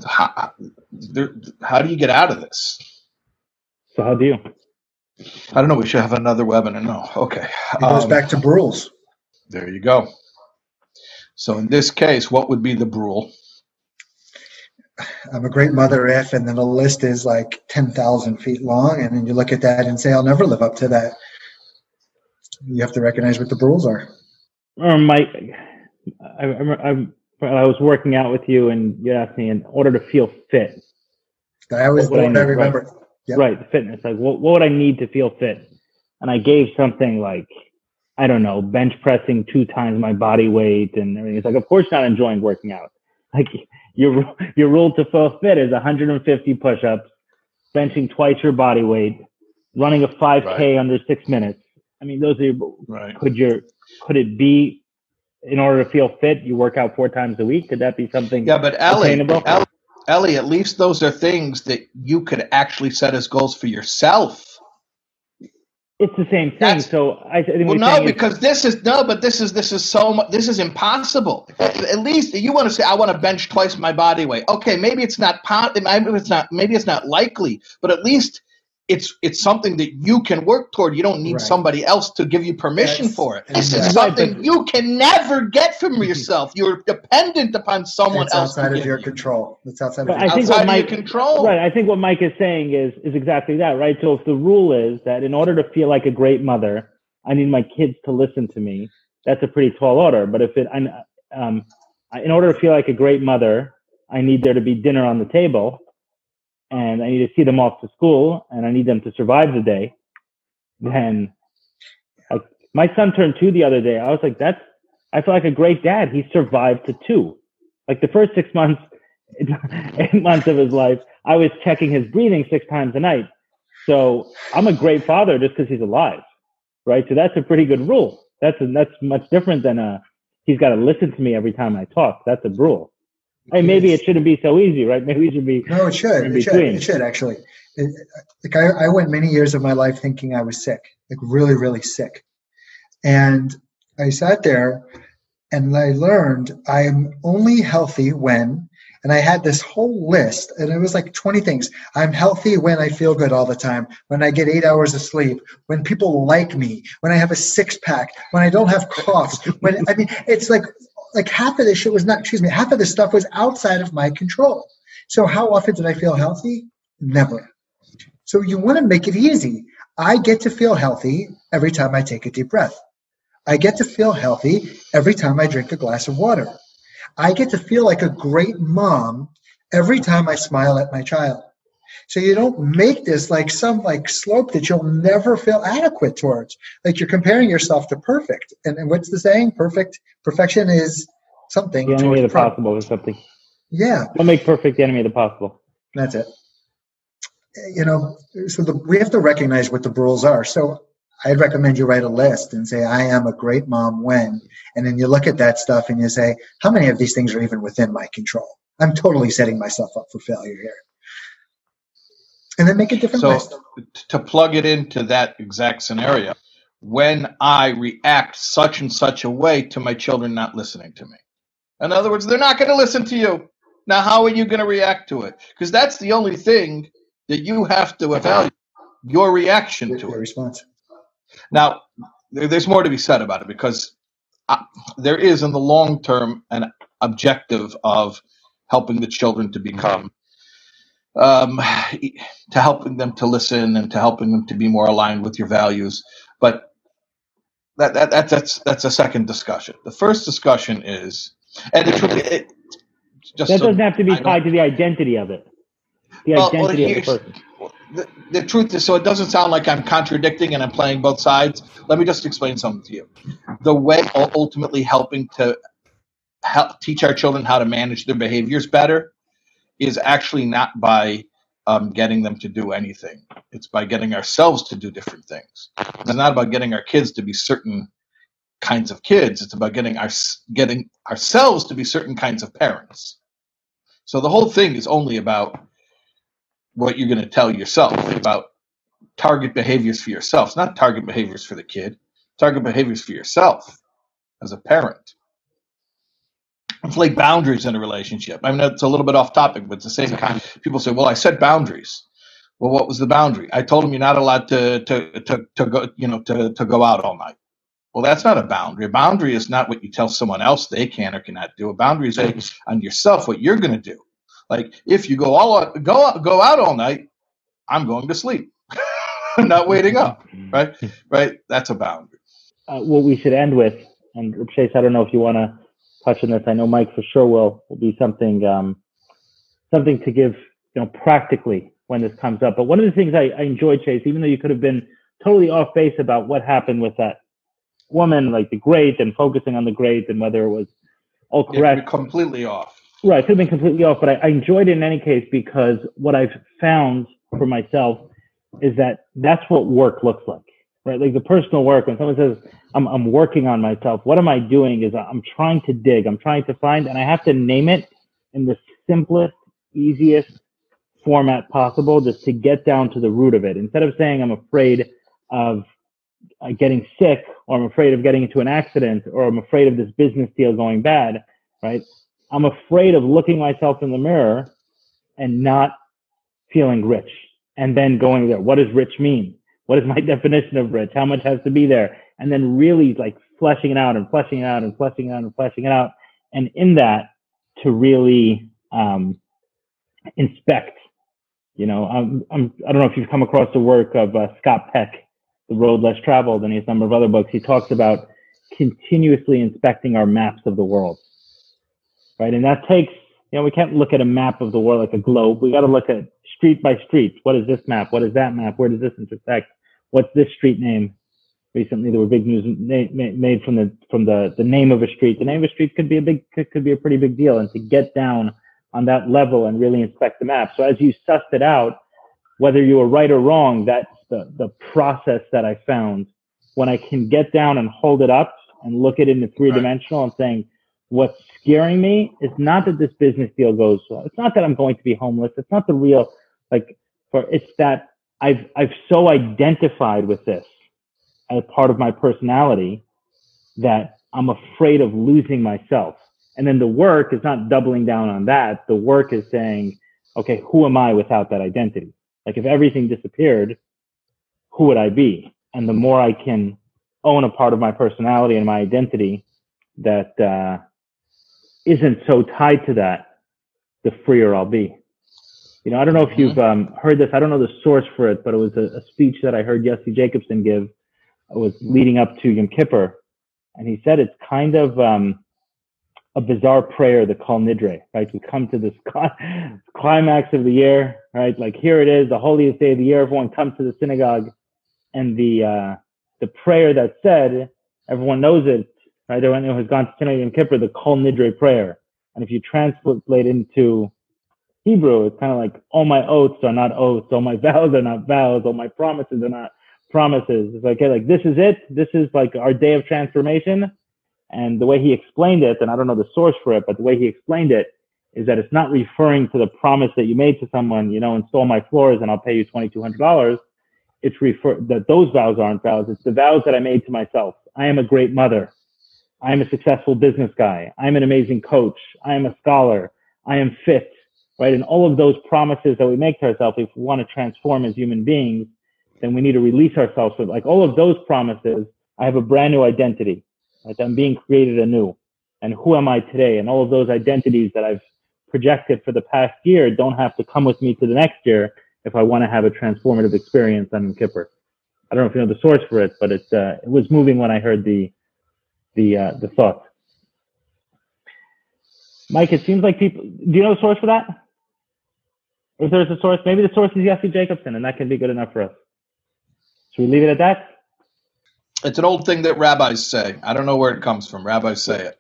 how, how do you get out of this? So how do you? I don't know. We should have another webinar. No. Okay. It goes um, back to Bruhl's. There you go. So in this case, what would be the Bruhl? I'm a great mother if, and then the list is like 10,000 feet long. And then you look at that and say, I'll never live up to that. You have to recognize what the Bruhls are. Or Mike, I, I, I I was working out with you, and you asked me in order to feel fit. I always what I, need, I remember. Right, yep. right, the fitness. Like, what, what would I need to feel fit? And I gave something like, I don't know, bench pressing two times my body weight and everything. It's like, of course, not enjoying working out. <laughs> Like, your your rule to feel fit is 150 push-ups, benching twice your body weight, running a 5K right. under six minutes. I mean, those are right. could your could it be in order to feel fit, you work out four times a week. Could that be something? Yeah, but Ellie, Ellie, Ellie, at least those are things that you could actually set as goals for yourself. It's the same thing. That's, so I well, no, because this is no, but this is this is so much. This is impossible. At least you want to say, I want to bench twice my body weight. Okay, maybe it's not. Maybe it's not. Maybe it's not likely. But at least it's it's something that you can work toward. You don't need right. somebody else to give you permission That's, for it. This is something you can never get from <laughs> yourself. You're dependent upon someone it's else. outside of your you. control. It's outside of, I think outside of Mike, your control. Right. I think what Mike is saying is is exactly that. Right. So if the rule is that in order to feel like a great mother, I need my kids to listen to me. That's a pretty tall order. But if it, um, in order to feel like a great mother, I need there to be dinner on the table and I need to see them off to school and I need them to survive the day, then my son turned two the other day. I was like, that's, I feel like a great dad. He survived to two. Like the first six months, <laughs> eight months of his life, I was checking his breathing six times a night. So I'm a great father just because he's alive, right? So that's a pretty good rule. That's a, that's much different than a he's got to listen to me every time I talk. That's a rule. Hey, maybe it shouldn't be so easy, right? Maybe it should be. No, it should. It should. It should actually. It, like I, I went many years of my life thinking I was sick, like really, really sick, and I sat there and I learned I'm only healthy when, And I had this whole list, and it was like 20 things. I'm healthy when I feel good all the time, when I get eight hours of sleep, when people like me, when I have a six pack, when I don't have coughs. When I mean, it's like like half of this shit was not. Excuse me, half of this stuff was outside of my control. So how often did I feel healthy? Never. So you want to make it easy. I get to feel healthy every time I take a deep breath. I get to feel healthy every time I drink a glass of water. I get to feel like a great mom every time I smile at my child. So you don't make this like some like slope that you'll never feel adequate towards. Like you're comparing yourself to perfect. And, and what's the saying? Perfect perfection is something. The enemy of the possible or something. Yeah. Don't make perfect the enemy of the possible. That's it. You know, so the, we have to recognize what the rules are. So I'd recommend you write a list and say, I am a great mom when, and then you look at that stuff and you say, how many of these things are even within my control? I'm totally setting myself up for failure here. And then make a different so, list. To plug it into that exact scenario, when I react such and such a way to my children not listening to me. In other words, they're not going to listen to you. Now, how are you going to react to it? Because that's the only thing that you have to evaluate your reaction to your it. response. Now, there, there's more to be said about it because uh, there is, in the long term, an objective of helping the children to become, um, <sighs> to helping them to listen and to helping them to be more aligned with your values. But that, that, that that's that's a second discussion. The first discussion is, and it's really it, just That so doesn't have to be I tied to the identity of it. The Well, well, identity of the person. the, the truth is, so it doesn't sound like I'm contradicting and I'm playing both sides. Let me just explain something to you. The way ultimately helping to help teach our children how to manage their behaviors better is actually not by um, getting them to do anything. It's by getting ourselves to do different things. It's not about getting our kids to be certain kinds of kids. It's about getting our getting ourselves to be certain kinds of parents. So the whole thing is only about what you're going to tell yourself about target behaviors for yourself. It's not target behaviors for the kid. Target behaviors for yourself as a parent. It's like boundaries in a relationship. I mean, it's a little bit off topic, but it's the same kind. People say, "Well, I set boundaries." Well, what was the boundary? I told him you're not allowed to to to, to go, you know, to to go out all night. Well, that's not a boundary. A boundary is not what you tell someone else they can or cannot do. A boundary is based on yourself what you're going to do. Like if you go all out, go go out all night, I'm going to sleep. <laughs> I'm not waiting up. Right, right. That's a boundary. Uh, what we should end with, and Chase, I don't know if you want to touch on this. I know Mike for sure will. Will be something um, something to give you know practically when this comes up. But one of the things I, I enjoyed, Chase, even though you could have been totally off base about what happened with that woman, like the great, and focusing on the great and whether it was all correct. completely off. Right, could have been completely off, but I, I enjoyed it in any case because what I've found for myself is that that's what work looks like, right? Like the personal work. When someone says, I'm, I'm working on myself, what am I doing is I'm trying to dig, I'm trying to find, and I have to name it in the simplest, easiest format possible just to get down to the root of it. Instead of saying I'm afraid of uh, getting sick or I'm afraid of getting into an accident or I'm afraid of this business deal going bad, right? I'm afraid of looking myself in the mirror and not feeling rich and then going there. What does rich mean? What is my <laughs> definition of rich? How much has to be there? And then really like fleshing it out and fleshing it out and fleshing it out and fleshing it out. And in that to really, um, inspect, you know, I'm, I'm, I don't know if you've come across the work of uh, Scott Peck, The Road Less Traveled, and a number of other books. He talks about continuously inspecting our maps of the world right? And that takes, you know, we can't look at a map of the world like a globe. We got to look at street by street. What is this map? What is that map? Where does this intersect? What's this street name? Recently, there were big news made from the from the the name of a street. The name of a street could be a big could, could be a pretty big deal, and to get down on that level and really inspect the map. So as you sussed it out, whether you were right or wrong, that's the the process that I found when I can get down and hold it up and look at it in the three dimensional and saying what's scaring me is not that this business deal goes well. It's not that I'm going to be homeless. It's not the real like for it's that I've I've so identified with this as part of my personality that I'm afraid of losing myself. And then the work is not doubling down on that. The work is saying, okay, who am I without that identity? Like if everything disappeared, who would I be? And the more I can own a part of my personality and my identity that uh, not so tied to that, the freer I'll be. You know, I don't know if mm-hmm. you've um, heard this. I don't know the source for it, but it was a, a speech that I heard Jesse Jacobson give. It was leading up to Yom Kippur, and he said it's kind of um, a bizarre prayer, the Kol Nidre, right? We come to this <laughs> climax of the year, right? Like here it is, the holiest day of the year. Everyone comes to the synagogue, and the uh, the prayer that said, everyone knows it, right? Everyone who has gone to synagogue Yom Kippur, the Kol Nidre prayer. And if you translate into Hebrew, it's kind of like all my oaths are not oaths, all my <laughs> vows are not vows, all my promises are not promises. It's like, okay, like this is it. This is like our day of transformation and the way he explained it, and I don't know the source for it, but the way he explained it is that it's not referring to the promise that you made to someone, you know, install my floors and I'll pay you $2,200. It's refer that those vows aren't vows. It's the vows that I made to myself. I am a great mother. I am a successful business guy. I'm an amazing coach. I am a scholar. I am fit, right? And all of those promises that we make to ourselves, if we want to transform as human beings, then we need to release ourselves from like all of those promises. I have a brand new identity. Right? I'm being created anew. And who am I today? And all of those identities that I've projected for the past year don't have to come with me to the next year if I want to have a transformative experience on Kippur. I don't know if you know the source for it, but it uh, it was moving when I heard the the uh, the thought. Mike, it seems like people. Do you know the source for that? If there's a source, maybe the source is Jesse Jacobson, and that can be good enough for us. Should we leave it at that? It's an old thing that rabbis say. I don't know where it comes from. Rabbis say it.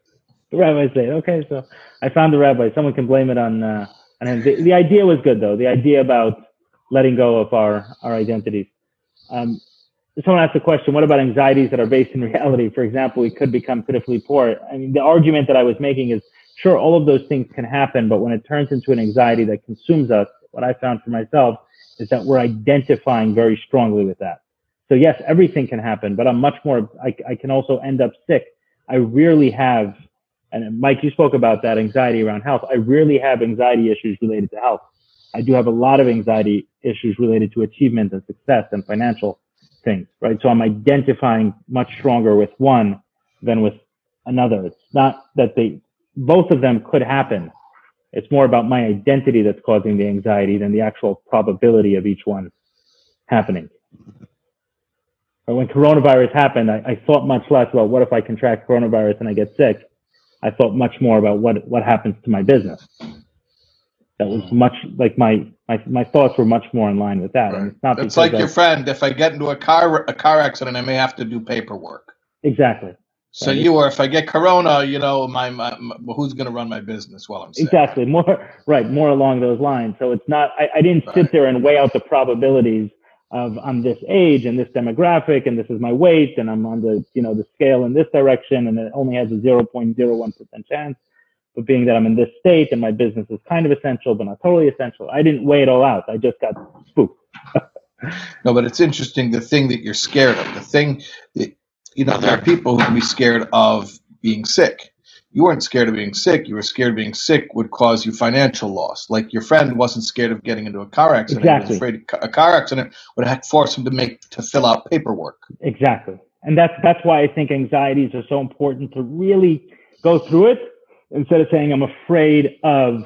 The rabbis say it. Okay, so I found the rabbi. Someone can blame it on uh, on him. The, the, idea was good though. The idea about letting go of our our identities. Um, someone asked a question. What about anxieties that are based in <laughs> reality? For example, we could become pitifully poor. I mean, the argument that I was making is sure all of those things can happen, but when it turns into an anxiety that consumes us, what I found for myself is that we're identifying very strongly with that. So yes, everything can happen, but I'm much more, I, I can also end up sick. I rarely have, and Mike, you spoke about that anxiety around health. I rarely have anxiety issues related to health. I do have a lot of anxiety issues related to achievement and success and financial things, right? So I'm identifying much stronger with one than with another. It's not that they, both of them could happen. It's more about my identity that's causing the anxiety than the actual probability of each one happening But when coronavirus happened, I, I, thought much less about what if I contract coronavirus and I get sick. I thought much more about what what happens to my business. That was mm-hmm. much like my my, my thoughts were much more in line with that. Right. And it's not. It's like I, your friend. If I get into a car a car accident, I may have to do paperwork. Exactly. So right. you or if I get corona, you know, my, my, my who's going to run my business while I'm sick? Exactly. More right. More along those lines. So it's not. I, I didn't right. sit there and weigh out the probabilities of I'm this age and this demographic and this is my weight and I'm on the you know the scale in this direction and it only has a 0.01% chance. But being that I'm in this state and my business is kind of essential but not totally essential, I didn't weigh it all out. I just got spooked. <laughs> no, but it's interesting the thing that you're scared of, the thing that you know, there are people who can be scared of being sick you weren't scared of being sick. You were scared being sick would cause you financial loss. Like your friend wasn't scared of getting into a car accident. Exactly. He was afraid a car accident would force him to make to fill out paperwork. Exactly. And that's that's why I think anxieties are so important to really go through it instead of saying I'm afraid of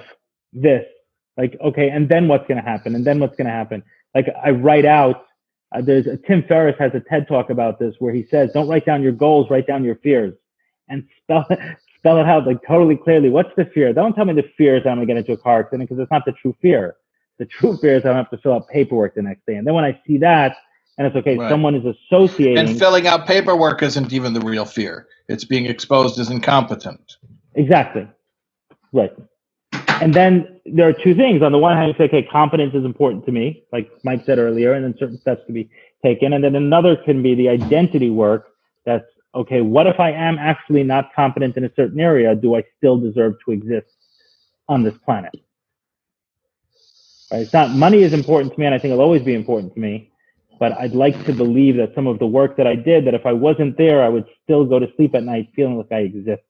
this. Like okay, and then what's going to happen? And then what's going to happen? Like I write out. Uh, there's a, Tim Ferriss has a TED talk about this where he says, "Don't write down your goals, write down your fears." and spell <laughs> spell it out like totally clearly. What's the fear? Don't tell me the fear is I'm gonna get into a car accident because it's not the true fear. The true fear is I have to fill out paperwork the next day. And then when I see that, and it's okay, right. someone is associating. And filling out paperwork isn't even the real fear. It's being exposed as incompetent. Exactly. Right. And then there are two things. On the one hand, you say, okay, competence is important to me, like Mike said earlier, and then certain steps to be taken. And then another can be the identity work that's okay, what if I am actually not competent in a certain area? Do I still deserve to exist on this planet? Right? It's not money is important to me, and I think it'll always be important to me. But I'd like to believe that some of the work that I did, that if I wasn't there, I would still go to sleep at night feeling like I exist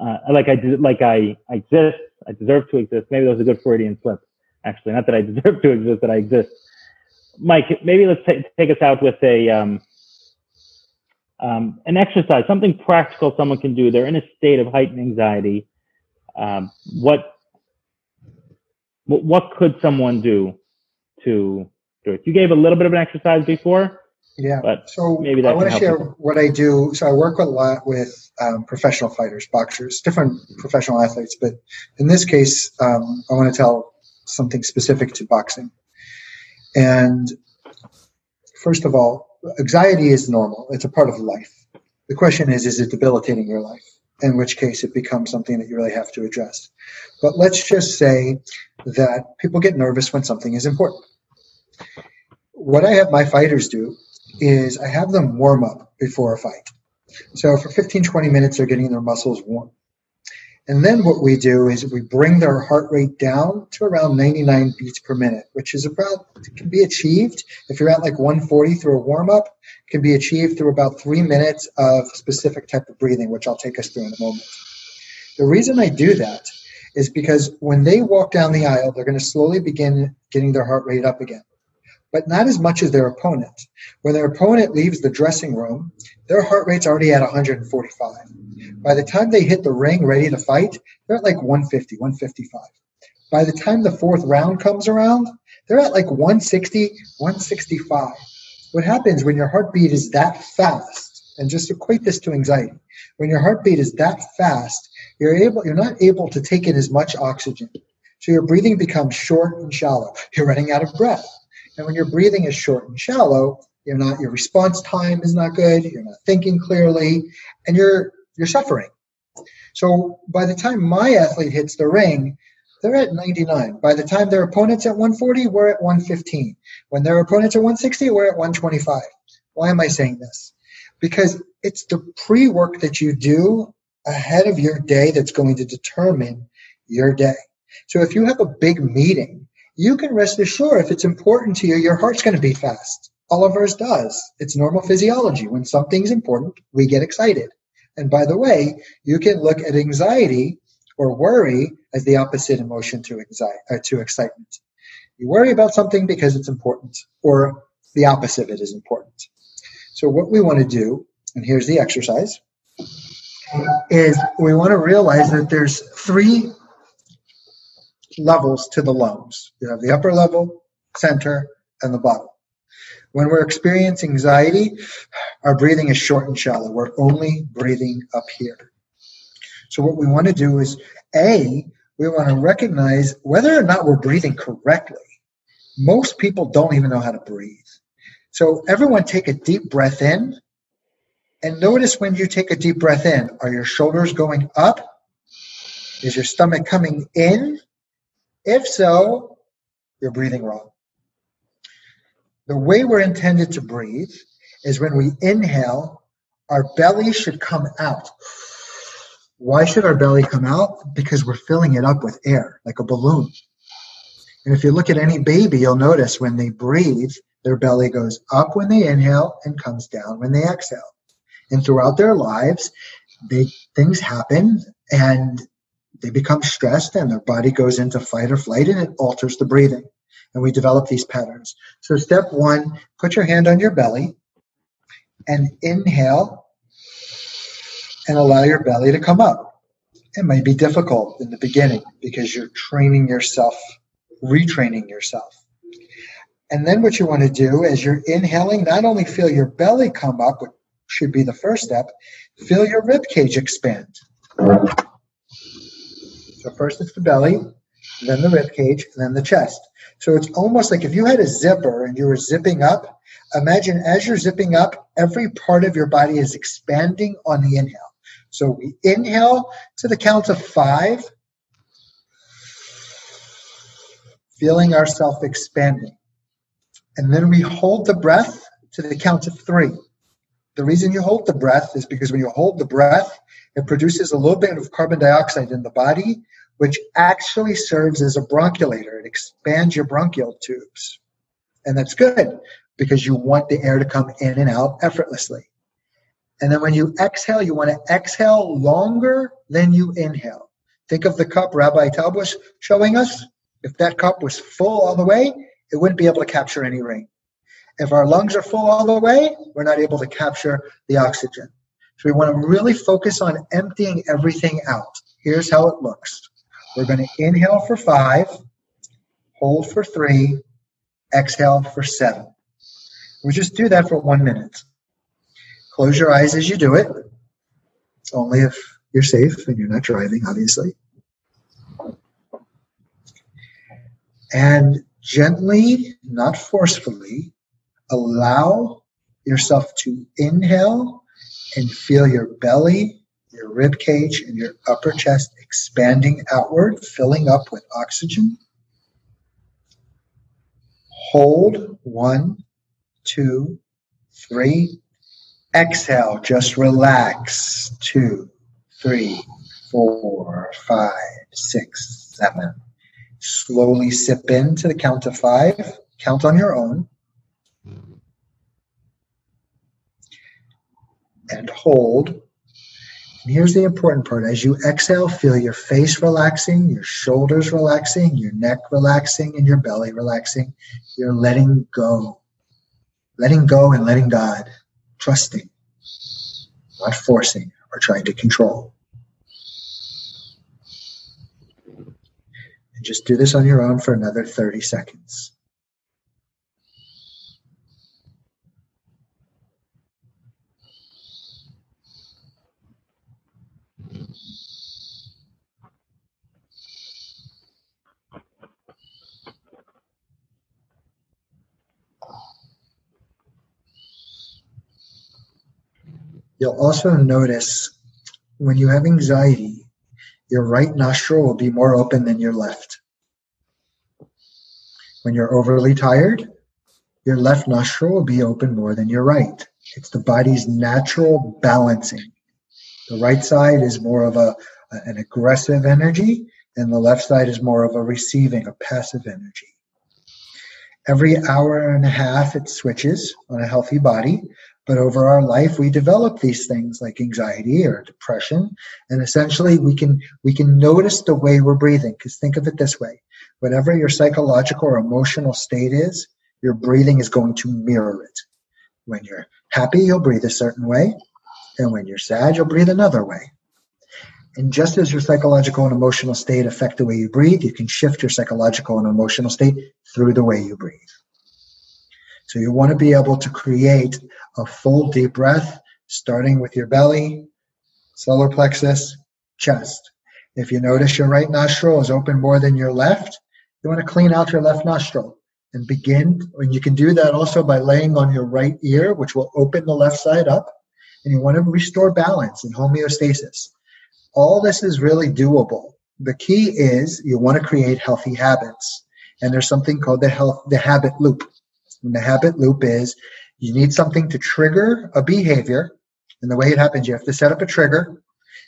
uh, like I did, like I, I exist, I deserve to exist. Maybe that was a good Freudian slip, actually. Not that I <laughs> deserve to exist, that I exist. Mike, maybe let's t- take us out with a um, um, an exercise, something practical someone can do. They're in a state of heightened anxiety. Um, what what could someone do to do it? You gave a little bit of an exercise before. Yeah. But so maybe I want to share people. what I do. So I work a lot with um, professional fighters, boxers, different professional athletes. But in this case, um, I want to tell something specific to boxing. And first of all, anxiety is normal. It's a part of life. The question is, is it debilitating your life? In which case it becomes something that you really have to address. But let's just say that people get nervous when something is important. What I have my fighters do is I have them warm up before a fight. So for 15, 20 minutes, they're getting their muscles warm. And then what we do is we bring their heart rate down to around 99 beats per minute, which is about can be achieved if you're at like 140 through a warm up, can be achieved through about three minutes of specific type of breathing, which I'll take us through in a moment. The reason I do that is because when they walk down the aisle, they're going to slowly begin getting their heart rate up again but not as much as their opponent. When their opponent leaves the dressing room, their heart rate's already at 145. By the time they hit the ring ready to fight, they're at like 150, 155. By the time the fourth round comes around, they're at like 160, 165. What happens when your heartbeat is that fast, and just equate this to anxiety, when your heartbeat is that fast, you're able you're not able to take in as much oxygen. So your breathing becomes short and shallow. You're running out of breath. And when your breathing is short and shallow, you're not your response time is not good, you're not thinking clearly, and you're you're suffering. So by the time my athlete hits the ring, they're at 99. By the time their opponent's at 140, we're at 115. When their opponent's at 160, we're at 125. Why am I saying this? Because it's the pre work that you do ahead of your day that's going to determine your day. So if you have a big meeting you can rest assured if it's important to you, your heart's going to beat fast. All of ours does. It's normal physiology. When something's important, we get excited. And by the way, you can look at anxiety or worry as the opposite emotion to anxiety uh, to excitement. You worry about something because it's important, or the opposite of it is important. So what we want to do, and here's the exercise, is we want to realize that there's three levels to the lungs. You have the upper level, center, and the bottom. When we're experiencing anxiety, our breathing is short and shallow. We're only breathing up here. So what we want to do is A, we want to recognize whether or not we're breathing correctly. Most people don't even know how to breathe. So everyone take a deep breath in and notice when you take a deep breath in, are your shoulders going up? Is your stomach coming in if so, you're breathing wrong. The way we're intended to breathe is when we inhale, our belly should come out. Why should our belly come out? Because we're filling it up with air, like a balloon. And if you look at any baby, you'll notice when they breathe, their belly goes up when they inhale and comes down when they exhale. And throughout their lives, they, things happen and they become stressed and their body goes into fight or flight and it alters the breathing. And we develop these patterns. So, step one, put your hand on your belly and inhale and allow your belly to come up. It may be difficult in the beginning because you're training yourself, retraining yourself. And then what you want to do is you're inhaling, not only feel your belly come up, which should be the first step, feel your rib cage expand. So first it's the belly, then the rib cage, then the chest. So it's almost like if you had a zipper and you were zipping up, imagine as you're zipping up, every part of your body is expanding on the inhale. So we inhale to the count of five, feeling ourselves expanding. And then we hold the breath to the count of three. The reason you hold the breath is because when you hold the breath, it produces a little bit of carbon dioxide in the body, which actually serves as a bronchodilator. It expands your bronchial tubes. And that's good because you want the air to come in and out effortlessly. And then when you exhale, you want to exhale longer than you inhale. Think of the cup Rabbi Taub was showing us. If that cup was full all the way, it wouldn't be able to capture any rain. If our lungs are full all the way, we're not able to capture the oxygen. So we want to really focus on emptying everything out. Here's how it looks. We're going to inhale for five, hold for three, exhale for seven. We'll just do that for one minute. Close your eyes as you do it. Only if you're safe and you're not driving, obviously. And gently, not forcefully, allow yourself to inhale and feel your belly, your rib cage, and your upper chest expanding outward, filling up with oxygen. Hold one, two, three. Exhale, just relax. Two, three, four, five, six, seven. Slowly sip in to the count of five. Count on your own. And hold. And here's the important part. As you exhale, feel your face relaxing, your shoulders relaxing, your neck relaxing, and your belly relaxing. You're letting go. Letting go and letting God. Trusting. Not forcing or trying to control. And just do this on your own for another 30 seconds. You'll also notice when you have anxiety, your right nostril will be more open than your left. When you're overly tired, your left nostril will be open more than your right. It's the body's natural balancing. The right side is more of a, an aggressive energy, and the left side is more of a receiving, a passive energy. Every hour and a half, it switches on a healthy body. But over our life, we develop these things like anxiety or depression, and essentially we can we can notice the way we're breathing. Because think of it this way: whatever your psychological or emotional state is, your breathing is going to mirror it. When you're happy, you'll breathe a certain way, and when you're sad, you'll breathe another way. And just as your psychological and emotional state affect the way you breathe, you can shift your psychological and emotional state through the way you breathe. So you want to be able to create a full deep breath, starting with your belly, solar plexus, chest. If you notice your right nostril is open more than your left, you want to clean out your left nostril and begin. And you can do that also by laying on your right ear, which will open the left side up. And you want to restore balance and homeostasis. All this is really doable. The key is you want to create healthy habits. And there's something called the health, the habit loop. And the habit loop is you need something to trigger a behavior. And the way it happens, you have to set up a trigger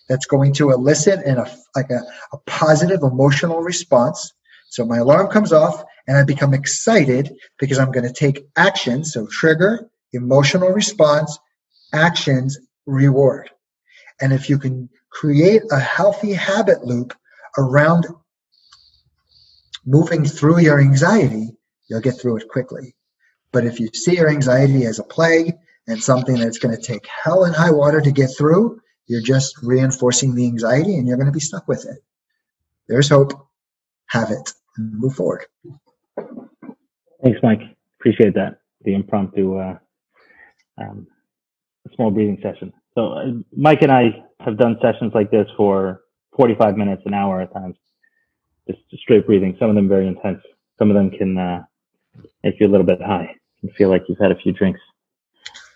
that's going to elicit in a like a, a positive emotional response. So my alarm comes off and I become excited because I'm going to take action. So trigger, emotional response, actions, reward. And if you can create a healthy habit loop around moving through your anxiety, you'll get through it quickly. But if you see your anxiety as a plague and something that's going to take hell and high water to get through, you're just reinforcing the anxiety and you're going to be stuck with it. There's hope. Have it and move forward. Thanks, Mike. Appreciate that. The impromptu, uh, um, small breathing session. So, uh, Mike and I have done sessions like this for 45 minutes, an hour at times, just straight breathing. Some of them very intense. Some of them can uh, make you a little bit high and feel like you've had a few drinks.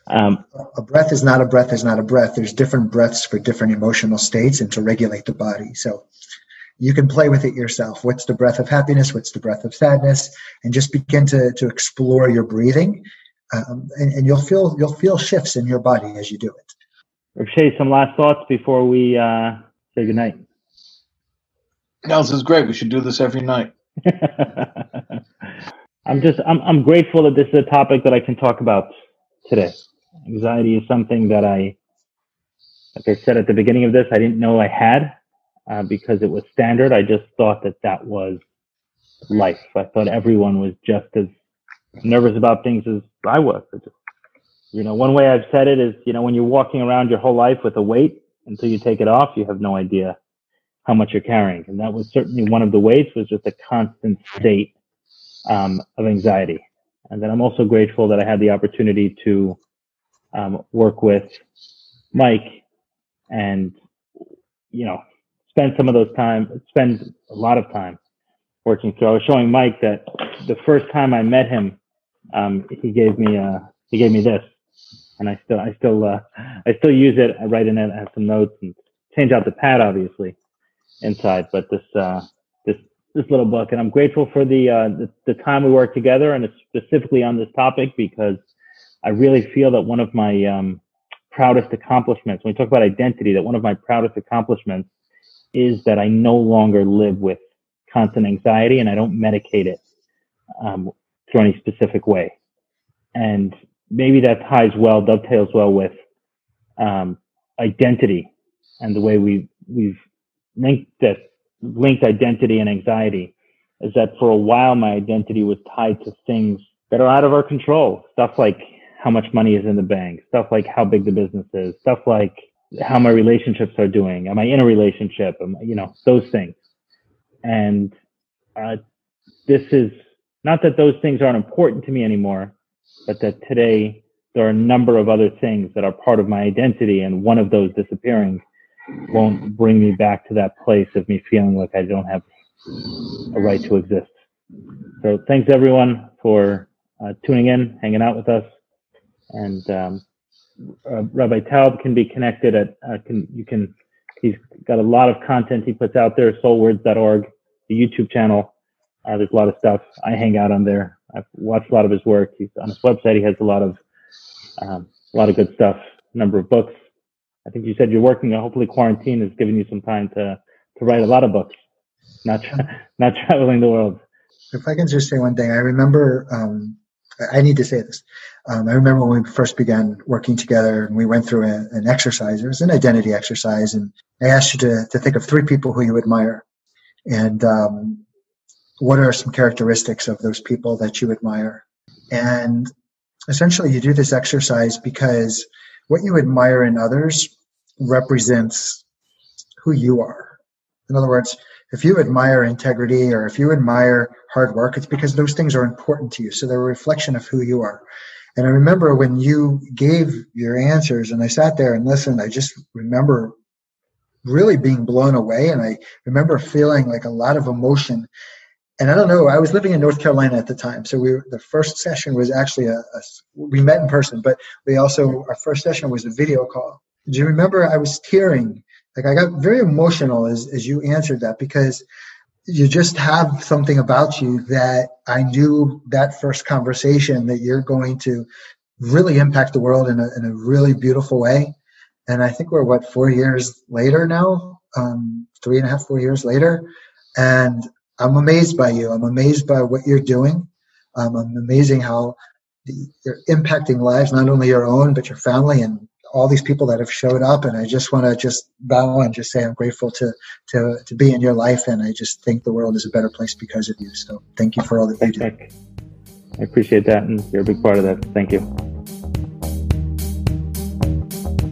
Um, a breath is not a breath is not a breath. There's different breaths for different emotional states and to regulate the body. So you can play with it yourself. What's the breath of happiness? What's the breath of sadness? And just begin to, to explore your breathing. Um, and, and, you'll feel you'll feel shifts in your body as you do it. Shay, some last thoughts before we uh, say goodnight. No, this is great. We should do this every night. <laughs> I'm just I'm I'm grateful that this is a topic that I can talk about today. Anxiety is something that I like I said at the beginning of this, I didn't know I had uh, because it was standard. I just thought that that was life. I thought everyone was just as nervous about things as I was. You know, one way I've said it is, you know, when you're walking around your whole life with a weight until you take it off, you have no idea how much you're carrying. And that was certainly one of the weights was just a constant state um, of anxiety. And then I'm also grateful that I had the opportunity to um, work with Mike and, you know, spend some of those time, spend a lot of time working through. I was showing Mike that the first time I met him, um, he gave me, uh, he gave me this and I still, I still, uh, I still use it. I write in it, I have some notes and change out the pad, obviously inside, but this, uh, this, this little book and I'm grateful for the, uh, the, the time we worked together and specifically on this topic because I really feel that one of my, um, proudest accomplishments, when we talk about identity, that one of my proudest accomplishments is that I no longer live with constant anxiety and I don't medicate it um, through any specific way. And maybe that ties well, dovetails well with um, identity and the way we we've linked that linked identity and anxiety is that for a while my identity was tied to things that are out of our control, stuff like how much money is in the bank, stuff like how big the business is, stuff like how my relationships are doing. Am I in a relationship? Am, you know, those things. And uh, this is not that those things aren't important to me anymore, but that today there are a number of other things that are part of my identity, and one of those disappearing won't bring me back to that place of me feeling like I don't have a right to exist. So thanks everyone for uh, tuning in, hanging out with us. And um, uh, Rabbi Taub can be connected at uh, can you can he's got a lot of content he puts out there soulwords.org the YouTube channel. Uh, there's a lot of stuff. I hang out on there. I've watched a lot of his work. He's on his website. He has a lot of um, a lot of good stuff number of books I think you said you're working hopefully quarantine has given you some time to to write a lot of books not tra- <laughs> not traveling the world if I can just say one thing I remember um, I need to say this. Um, I remember when we first began working together and we went through a, an exercise. It was an identity exercise, and I asked you to, to think of three people who you admire, and um, what are some characteristics of those people that you admire. And essentially, you do this exercise because what you admire in others represents who you are. In other words, if you admire integrity or if you admire hard work, it's because those things are important to you. So they're a reflection of who you are. And I remember when you gave your answers and I sat there and listened, I just remember really being blown away. And I remember feeling like a lot of emotion. And I don't know, I was living in North Carolina at the time. So we the first session was actually a, a we met in person, but we also, our first session was a video call. Do you remember I was tearing like I got very emotional as, as you answered that because you just have something about you that I knew that first conversation that you're going to really impact the world in a, in a really beautiful way. And I think we're what, four years later now, um, three and a half, four years later. And I'm amazed by you. I'm amazed by what you're doing. Um, I'm amazing how the, you're impacting lives, not only your own, but your family and all these people that have showed up and I just want to just bow and just say I'm grateful to to to be in your life and I just think the world is a better place because of you. So thank you for all that you do. I appreciate that and you're a big part of that. Thank you.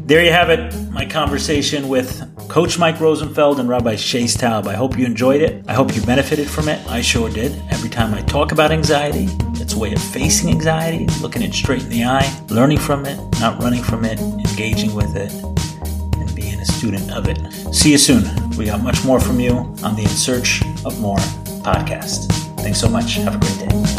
There you have it, my conversation with Coach Mike Rosenfeld and Rabbi Shais Taub. I hope you enjoyed it. I hope you benefited from it. I sure did. Every time I talk about anxiety, it's a way of facing anxiety, looking it straight in the eye, learning from it, not running from it, engaging with it, and being a student of it. See you soon. We got much more from you on the In Search of More podcast. Thanks so much. Have a great day.